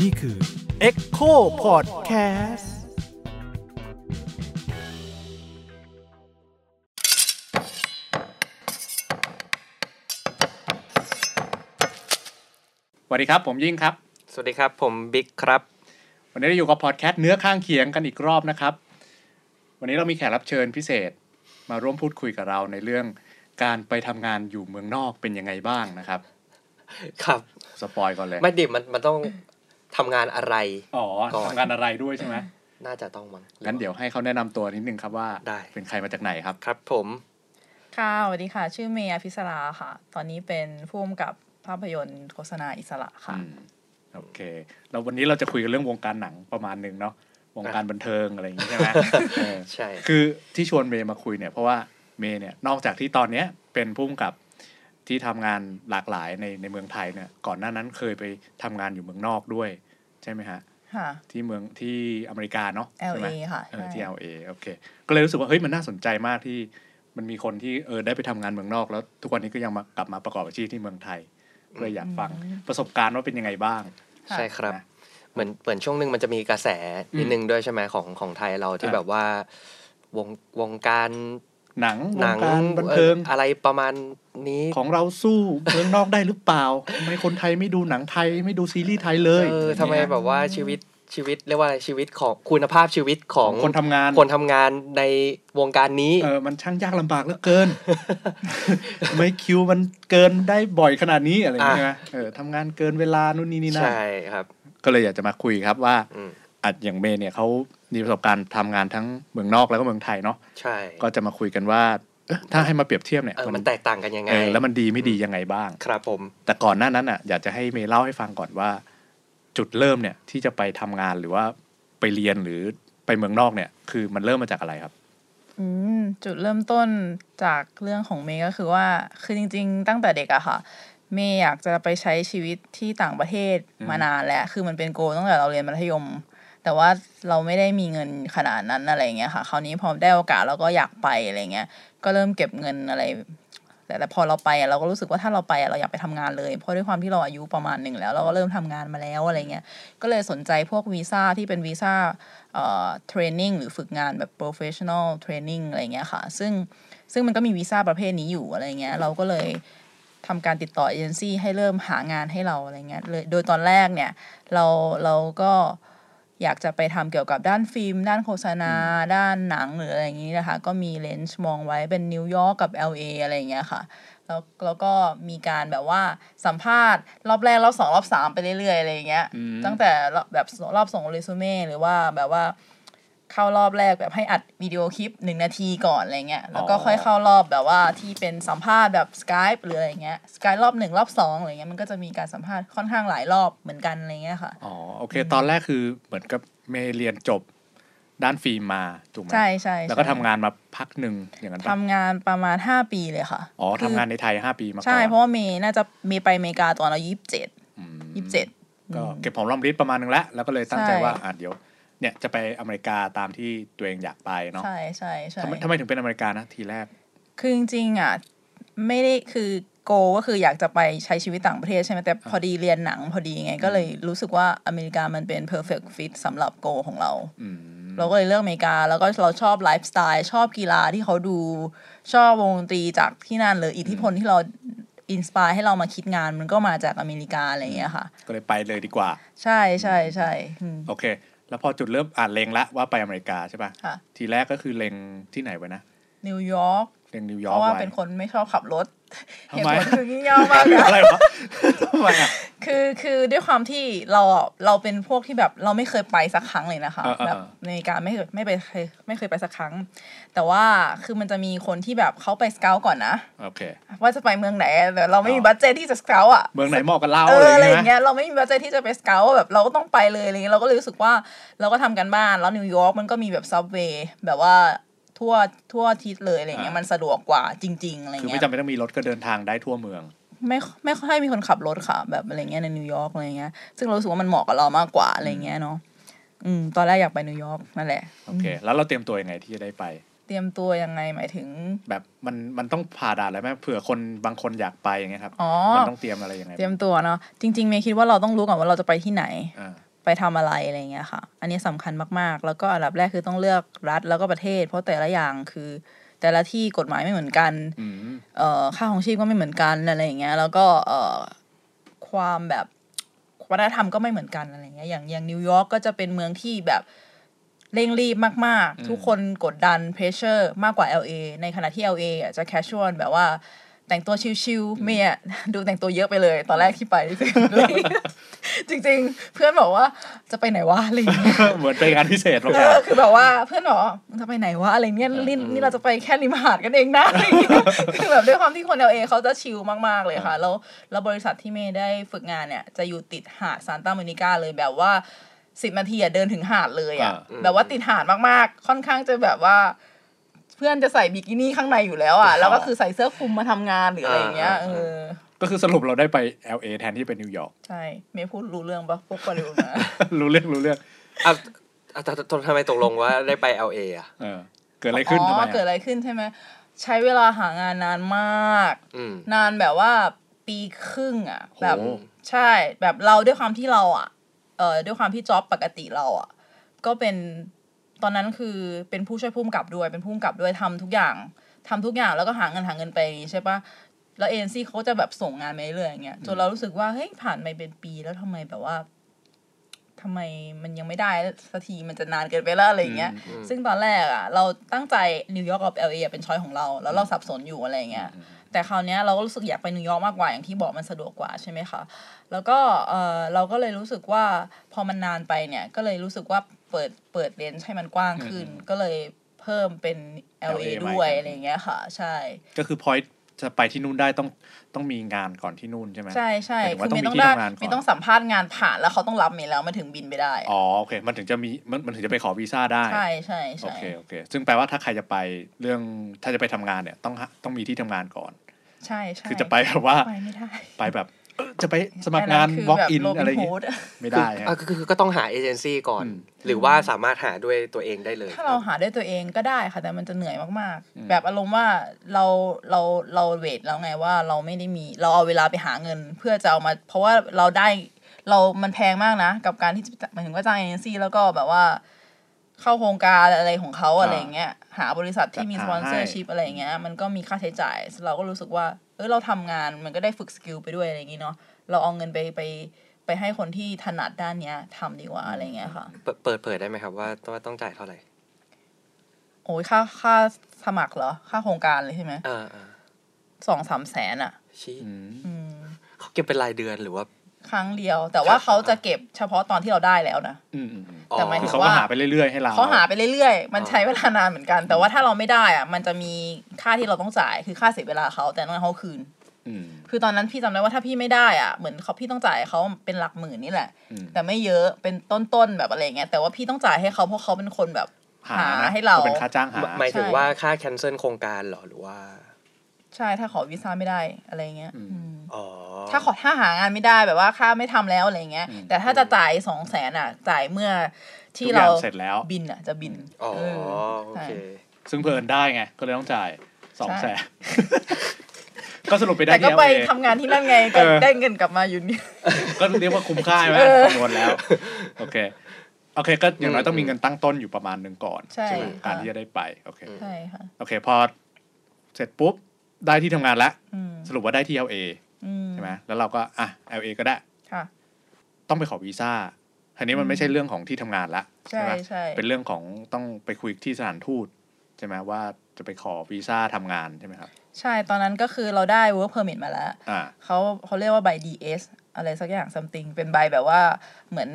นี่คือ Echo Podcast สวัสดีครับ ผมยิ่งครับ สวัสดีครับ ผมบิ๊กครับ วันนี้เราอยู่กับพอดแคสต์เนื้อข้างเคียงกันอีกรอบนะครับ วันนี้เรามีแขกรับเชิญพิเศษมาร่วมพูดคุยกับเราในเรื่องการไปทำงานอยู่เมืองนอกเป็นยังไงบ้างนะครับ ครับสปอยก่อนเลยไม่ดิมันมันต้องทำงานอะไร อ๋อก่อนทำงานอะไรด้วยใช่ไหมน่าจะต้องมั้งงั้นเดี๋ยวให้เขาแนะนำตัวนิดนึงครับว่าได้เป็นใครมาจากไหนครับ ครับ ผม ค่ะสวัสดีค่ะ ชื่อเมย์อภิสราค่ะ ตอนนี้เป็นผู้กำกับภาพยนตร์โฆษณาอิสระค่ะอืมโอเคแล้ววันนี้เราจะคุยกันเรื่องวงการหนังประมาณหนึ่งเนาะวงการบันเทิงอะไรอย่างงี้ใช่ไหมเออใช่คือที่ชวนเมย์มาคุยเนี่ยเพราะว่าเมย์เนี่ยนอกจากที่ตอนเนี้ยเป็นผู้กำกับ ที่ทำงานหลากหลายในในเมืองไทยเนี่ย ก่อนหน้านั้นเคยไปทำงานอยู่เมืองนอกด้วย ใช่ไหมฮะค่ะที่เมืองที่อเมริกาเนาะใช่ไหม LA ค่ะเออใช่ที่ LA โอเค ก็เลยรู้สึกว่าเฮ้ยมันน่าสนใจมากที่มันมีคนที่เออได้ไปทำงานเมืองนอก แล้วทุกวันนี้ก็ยังมากลับมาประกอบอาชีพที่เมืองไทยก็เลยอยากฟังประสบการณ์ว่าเป็นยังไงบ้างค่ะใช่ครับนะเหมือนเหมือนช่วงหนึ่งมันจะมีกระแสนิดนึงด้วยใช่ไหมของของไทยเราที่อะแบบว่าวงวงการ หนังวหนังงการบันเทิงอ่ออะไรประมาณนี้ของเราสู้เมืองนอกได้หรือเปล่าทำไมคนไทยไม่ดูหนังไทยไม่ดูซีรีส์ไทยเลยเออทำไมแบบว่าชีวิตชีวิตเรียกว่าอะไรชีวิตของคุณภาพชีวิตขขอองงคนทำงาน คนทำงานในวงการนี้เออมันช่างยากลำบากเหลือเกินทำไม่คิวมันเกินได้บ่อยขนาดนี้อะไรอย่างเงี้ยใช่ไหมเออทำงานเกินเวลานู่นนี่นี่นั่นใช่ครับ ก็เลยอยากจะมาคุยครับว่าอืมอัดอย่างเมย์เนี่ยเขา มีประสบการณ์ทำงานทั้งเมืองนอกแล้วก็เมืองไทยเนาะใช่ ก็จะมาคุยกันว่าเอ๊ะถ้าให้มาเปรียบเทียบเนี่ยเออมันแตกต่างกันยังไงเออแล้วมันดีไม่ดียังไงบ้าง ครับผม แต่ก่อนหน้านั้นอะอยากจะให้เมย์เล่าให้ฟังก่อนว่า จุดเริ่มเนี่ยที่จะไปทำงานหรือว่าไปเรียนหรือไปเมืองนอกเนี่ย คือมันเริ่มมาจากอะไรครับอืมจุดเริ่มต้นจากเรื่องของเมย์ก็คือว่า คือจริง ๆ ตั้งแต่เด็กอะค่ะ เมย์อยากจะไปใช้ชีวิตที่ต่างประเทศอืมมานานแล้ว คือมันเป็นโกลตั้งแต่เราเรียนมัธยม แต่ว่าเราไม่ได้มีเงินขนาดนั้นอะไรเงี้ยค่ะ คราวนี้พอได้โอกาสเราก็อยากไปอะไรเงี้ย ก็เริ่มเก็บเงินอะไร แต่แต่พอเราไปเราก็รู้สึกว่าถ้าเราไปเราอยากไปทำงานเลย เพราะด้วยความที่เราอายุประมาณหนึ่งแล้ว เราก็เริ่มทำงานมาแล้วอะไรเงี้ย ก็เลยสนใจพวกวีซ่าที่เป็นวีซ่าเอ่อเทรนนิ่งหรือฝึกงานแบบ professional training อะไรเงี้ยค่ะ ซึ่งซึ่งมันก็มีวีซ่าประเภทนี้อยู่อะไรเงี้ย เราก็เลยทำการติดต่อเอเจนซี่ให้เริ่มหางานให้เราอะไรเงี้ยเลย โดยตอนแรกเนี่ยเราเราก็ อยากจะไปทำเกี่ยวกับด้านฟิล์ม ด้านโฆษณา ด้านหนังหรืออะไรอย่างนี้นะคะ ก็มีเล็งมองไว้เป็นนิวยอร์กกับ LA อะไรอย่างเงี้ยค่ะแล้วแล้วก็มีการแบบว่าสัมภาษณ์รอบแรกรอบสองรอบสามไปเรื่อยๆอะไรอย่างเงี้ยอืมตั้งแต่รอบแบบรอบส่งเรซูเม่หรือว่าแบบว่า เข้ารอบแรกแบบให้อัดวิดีโอคลิปหนึ่งนาทีก่อนอะไรเงี้ยแล้วก็ค่อยเข้ารอบแบบว่าที่เป็นสัมภาษณ์แบบ Skype หรืออะไรเงี้ย Skype รอบหนึ่งรอบสองอะไรเงี้ยมันก็จะมีการสัมภาษณ์ค่อนข้างหลายรอบเหมือนกันอะไรเงี้ยค่ะอ๋อโอเค ตอนแรกคือเหมือนกับเมย์เรียนจบด้านฟิล์มมาถูกไหมใช่ใช่แล้วก็ใช่ทำงานมาพักหนึ่งอย่างนั้นปะทำงานประมาณห้าปีเลยค่ะอ๋อคืทำงานในไทยห้าปีมาก่อนใช่เพราะว่าเมย์น่าจะเมย์ไปอเมริกาตอนเรายี่สิบเจ็ดอืมยี่สิบเจ็ดก็เก็บหอมรอมริบประมาณนึงแล้วแล้วก็เลยตั้งใจใช่ว่าอะเดี๋ยว เนี่ยจะไปอเมริกาตามที่ตัวเองอยากไปเนาะใช่ใช่ใช่ทำไมทำไมถึงเป็นอเมริกานะทีแรก คือจริงๆอะไม่ได้คือโกก็คืออยากจะไปใช้ชีวิตต่างประเทศใช่ไหมแต่พอดีเรียนหนังพอดีไง ก็เลยรู้สึกว่าอเมริกามันเป็น perfect fit สำหรับโกของเราอืมเราก็เลยเลือกอเมริกา แล้วก็เราชอบไลฟ์สไตล์ชอบกีฬาที่เขาดูชอบวงดนตรีจากที่นั่นเลยอิทธิพลที่เรา inspire ให้เรามาคิดงานมันก็มาจากอเมริกาอะไรอย่างเงี้ยค่ะ ก็เลยไปเลยดีกว่า ใช่ใช่ใช่อืมโอเค แล้วพอจุดเริ่มอะเล็งละว่าไปอเมริกาใช่ป่ะค่ะ ทีแรกก็คือเล็งที่ไหนไว้นะ นิวยอร์กเล็งนิวยเพอร์กราะว่าเป็นคนไม่ชอบขับรถทำไมเหตุผลคืองี่เง่ามากเลยอะไรวะทำไมอะ คือคือด้วยความที่เราอะเราเป็นพวกที่แบบเราไม่เคยไปสักครั้งเลยนะคะเออเออแบบอเมริกาไม่เคยไปไม่เคยไม่เคยไปสักครั้ง แต่ว่าคือมันจะมีคนที่แบบเขาไป scout ก่อนนะโอเคว่าจะไปเมืองไหนแต่เราไม่มีอ๋อ budget ที่จะ scout อะเมืองไหนเหมาะกับเราอะไรเอออะไรอย่างไหมเงีเราไม่มี budget ที่จะไป scout แบบเราก็ต้องไปเลยอะไรเงี้ยเราก็เลยรู้สึกว่าเราก็ทำการบ้านแล้วนิวยอร์กมันก็มีแบบ subway แบบว่าทั่วทั่วอาทิศเลยอะไรเงี้ยมันสะดวกกว่าอะไรเงี้ยจริงๆคือเงี้ไม่จำเป็นต้องมีรถก็เดินทางได้ทั่วเมือง ไม่ไม่ค่อยมีคนขับรถค่ะ แบบอะไรเงี้ยในนิวยอร์กอะไรเงี้ย ซึ่งเรารู้สึกว่ามันเหมาะกับเรามากกว่าอะไรเงี้ยเนาะอืมตอนแรกอยากไปนิวยอร์กนั่นแหละโอเค แล้วเราเตรียมตัวยังไงที่จะได้ไป เตรียมตัวยังไงหมายถึง แบบมันมันต้องผ่าด่านอะไรไหมเผื่อคนบางคนอยากไปอย่างเงี้ยครับอ๋อมันต้องเตรียมอะไรยังไงเตรียมตัวเนาะจริงๆเมย์คิดว่าเราต้องรู้ก่อนว่าเราจะไปที่ไหนอ่าไปทำอะไรอะไรเงี้ยค่ะ อันนี้สำคัญมากๆ แล้วก็อันดับแรกคือต้องเลือกรัฐแล้วก็ประเทศ เพราะแต่ละอย่างคือ แต่ละที่กฎหมายไม่เหมือนกันอืมเอ่อค่าครองชีพก็ไม่เหมือนกันอะไรอย่างเงี้ย แล้วก็เอ่อความแบบวัฒนธรรมก็ไม่เหมือนกันอะไรเงี้ย อย่างอย่างนิวยอร์กก็จะเป็นเมืองที่แบบเร่งรีบมากอืมๆทุกคนกดดัน pressure มากกว่า LA ในขณะที่ LA อะจะ casual แบบว่า แต่งตัว chill ๆเมย์อะดูแต่งตัวเยอะไปเลย ตอนแรกที่ไปจริง ๆ เพื่อนบอกว่าจะไปไหนวะอะไรอย่างเงี้ยเหมือนไปงานพิเศษมาเอก่อนอคือแบบว่าเพื่อนบอกว่ามึงจะไปไหนวะอะไรเนี่ยนี่นี่เราจะไปแค่ริมหาดกันเองนะอะไรอย่างเงี้ยคือแบบด้วยความที่คนเอลเอเขาจะชิลมากๆเลยค่ะ แล้วแล้วบริษัทที่เมย์ได้ฝึกงานเนี่ย จะอยู่ติดหาดซานตา m ม n นิกาเลยแบบว่าสิบนาทีอะเดินถึงหาดเลยอะอ่าแบบว่าติดหาดมากๆ ค่อนข้างจะแบบว่า เพื่อนจะใส่บิกินี่ข้างในอยู่แล้วอะแล้วก็คือใส่เสื้อคลุมมาทำงานหรืออะไรอย่างเงี้ยเออก็คือสรุปเราได้ไป LA แทนที่ไปนิวยอร์กใช่เมย์พูดรู้เรื่องปะพวกบริวนะรู้เรื่องรู้เรื่องอะอะแต่แต่ทำไมตกลงว่าได้ไป LA อะเออเกิดอะไรขึ้นอ๋ทำไมออะเกิดอะไรขึ้นใช่ไหมใช้เวลาหางานนานมากอืมนานแบบว่าปีครึ่งอะ แบบโหใช่แบบเราด้วยความที่เราอะเออด้วยความที่จ็อบปกติเราอะ ก็เป็น ตอนนั้นคือเป็นผู้ช่วยผู้กำกับด้วย เป็นผู้กำกับด้วยทำทุกอย่างทำทุกอย่างแล้วก็หาเงินหาเงินไปอย่างงี้ใช่ปะแล้วเอ็นซี่เขาจะแบบส่งงานมาเรื่อยๆอย่างเงี้ยจนเรารู้สึกว่าเฮ้ยผ่านไปเป็นปีแล้วทำไมแบบว่าทำไมมันยังไม่ได้สักทีมันจะนานเกินไปแล้วอะไรอย่างเงี้ยอืมซึ่งตอนแรกอะ เราตั้งใจนิวยอร์กกับเอลเอเป็น choice ของเรา แล้วเราสับสนอยู่อะไรอย่างเงี้ยแต่คราวเนี้ยเราก็รู้สึกอยากไปนิวยอร์กมากกว่าอย่างที่บอกมันสะดวกกว่าใช่ไหมคะ แล้วก็เออเราก็เลยรู้สึกว่าพอมันนานไปเนี่ยก็เลยรู้สึกว่า เปิดเปิด range ให้มันกว้างขึ้นอืมก็เลยเพิ่มเป็น LA LA ด้วยใหม่อะไรอย่างเงี้ยค่ะ ใช่ ก็คือพอยจะไปที่นู่นได้ต้องต้องมีงานก่อนที่นู่นใช่ไหมใช่ใช่หมายถึงว่าคือต้องเมย์มีต้องที่ได้ทำงานก่อนเมย์ต้องสัมภาษณ์งานผ่านแล้วเขาต้องรับเมย์แล้วมันถึงบินไปได้อ๋อโอเค มันถึงจะมีมันมันถึงจะไปขอวีซ่าได้ใช่ใช่โอใช่เคโอเค ซึ่งแปลว่าถ้าใครจะไปเรื่องถ้าจะไปทำงานเนี่ยต้องหาต้องมีที่ทำงานก่อน ใช่ใช่คือจะไปแบบว่าไปไม่ได้ไปแบบเอ้อ จะไปสมัครงานคือ walk แบบ in Robin อะไรอย่างงี้ Hood ไม่คือได้ฮะอะคือคือก็ต้องหาเอเจนซี่ก่อนอืมหรือว่าสามารถหาด้วยตัวเองได้เลย ถ้าเราหาด้วยตัวเองก็ได้ค่ะ แต่มันจะเหนื่อยมากอืมๆแบบอารมณ์ว่าเราเราเราเวทแล้วไงว่าเราไม่ได้มี เราเอาเวลาไปหาเงินเพื่อจะเอามา เพราะว่าเราได้เรามันแพงมากนะ กับการที่หมายถึงว่าจ้างเอเจนซี่แล้วก็แบบว่าเข้าโครงการอะไรของเขาอะไรอย่างเงี้ย หาบริษัทที่มีจัดหา sponsorship อะไรอย่างเงี้ย มันก็มีค่าใช้จ่าย เราก็รู้สึกว่าเออเราทำงานมันก็ได้ฝึก skill ไปด้วยอะไรอย่างงี้เนาะเราเอาเงินไปไปไปให้คนที่ถนัดด้านเนี้ยทำดีกว่าอะไรอย่างเงี้ยค่ะ เปิดเปิดเผยได้ไหมครับว่าว่าต้องจ่ายเท่าไหร่ โอ้ยค่าค่าสมัครเหรอ ค่าโครงการเลยใช่ไหมอ่าอ่าสองสามแสนอะชี้อืมอืมเขาเก็บเป็นรายเดือนหรือว่า ครั้งเดียว แต่ว่าครับเขาจะเก็บเฉพาะตอนที่เราได้แล้วนะอืมอืมอืมอ๋อแต่หมายถึคืองเขาก็หาไปเรื่อยๆให้เราเขาหาไปเรื่อยๆ มันใช้เวลานานเหมือนกัน แต่ว่าถ้าเราไม่ได้อะ มันจะมีค่าที่เราต้องจ่ายคือค่าเสียเวลาเขาแต่นั่นเขาคืนอืมคือตอนนั้นพี่จำได้ว่าถ้าพี่ไม่ได้อะเหมือนเขาพี่ต้องจ่ายเขาเป็นหลักหมื่นนี่แหละอืมแต่ไม่เยอะเป็นต้นๆแบบอะไรอย่างเงี้ยแต่ว่าพี่ต้องจ่ายให้เขาเพราะเขาเป็นคนแบบหาหานะให้เราก็เป็นค่าจ้างหาหมายถึงใช่ว่าค่าแคนเซิลโครงการเหรอหรือว่า ใช่ถ้าขอวีซ่าไม่ได้อะไรเงี้ยอืมอืมอ๋อ ถ้าขอถ้าหางานไม่ได้แบบว่าค่าไม่ทำแล้วอะไรเงี้ยอืมแต่ถ้าจะจ่ายสองแสนอะ จ่ายเมื่อที่ทุกอเราย่างเสร็จแล้วบินอะ จะบินอ๋อเออโอใช่เค ซึ่งเพลินได้ไง ก็เลยต้องจ่ายสองใช่แสนก็สรุปไปได้แต่ก็ที่ไป LA ทำงานที่นั่นไงก็เออได้เงินกลับมาอยู่นี่ก็เรียกว่าคุ้มค่าไหมเออคำนวณแล้ว โอเคโอเคก็อย่างน้อยอืมต้องมีเงินตั้งต้นอยู่ประมาณหนึ่งก่อนใช่ไหมค่ะการที่จะได้ไปโอเคใช่ค่ะโอเคพอเสร็จปุ๊บได้ที่ทำงานแล้วอืมสรุปว่าได้ที่ LA อืม ใช่ไหมแล้วเราก็อะ LA ก็ได้ค่ะต้องไปขอวีซ่าทีนี้มันไม่ใช่เรื่องของที่ทำงานละใช่ไหมใช่เป็นเรื่องของต้องไปคุยที่สถานทูตใช่ไหมว่าจะไปขอวีซ่าทำงานใช่ไหมครับ ใช่ตอนนั้นก็คือเราได้ work permit มาแล้วอ่าเขาเขาเรียกว่าใบ DS อะไรสักอย่าง something เป็นใบแบบว่าเหมือน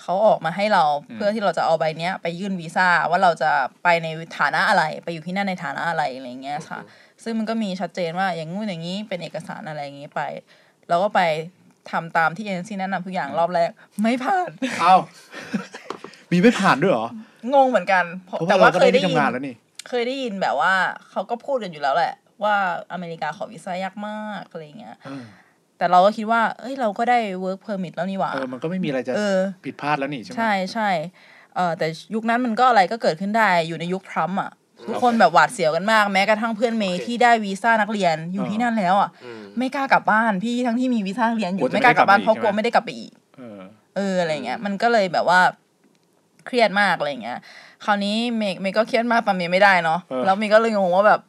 เขาออกมาให้เราอืมเพื่อที่เราจะเอาใบเนี้ยไปยื่นวีซ่าว่าเราจะไปในฐานะอะไร ไปอยู่ที่นั่นในฐานะอะไรอะไรเงี้ยค่ะ ซึ่งมันก็มีชัดเจนว่าอย่างงู้นอย่างนี้เป็นเอกสารอะไรอย่างนี้ไป เราก็ไปทำตามที่เอเจนซี่แนะนำทุกอย่างรอบแรกไม่ผ่านเอ้ามีไม่ผ่านด้วยเหรอ งงเหมือนกันเพราะเพราะแต่ว่าว่าเราก็เคได้ยได้ที่ยินทำงานแล้วนี่เคยได้ยินแบบว่าเขาก็พูดกันอยู่แล้วแหละ ว่าอเมริกาขอวีซ่ายากมากอะไรเงี้ยเออแต่เราก็คิดว่า เอ้ยเราก็ได้ work permit แล้วนี่หว่า เออ มันก็ไม่มีอะไรจะเออผิดพลาดแล้วนี่ใช่ไหม ใช่ใช่ เออแต่ยุคนั้นมันก็อะไรก็เกิดขึ้นได้ อยู่ในยุคทรัมป์อะ ทุกคนแบบหวาดเสียวกันมากแม้กระทั่งเพื่อนเมย์ที่ได้วีซ่านักเรียนอยู่ที่นั่นแล้วอะอืมไม่กล้ากลับบ้านพี่ทั้งที่มีวีซ่านักเรียนอกลัวยู่จะไม่กล้ากลับบ้านไม่เพได้กลับมาอีกราะกลัวใช่ไหมไม่ได้กลับไปอีกเออเอออะไรเงี้ย มันก็เลยแบบว่าเครียดมากอะไรเงี้ย คราวนี้เมย์เมย์ก็เครียดมากปะเมย์ไม่ได้เนาะเออแล้วเมย์ก็เลยงงว่าแบบ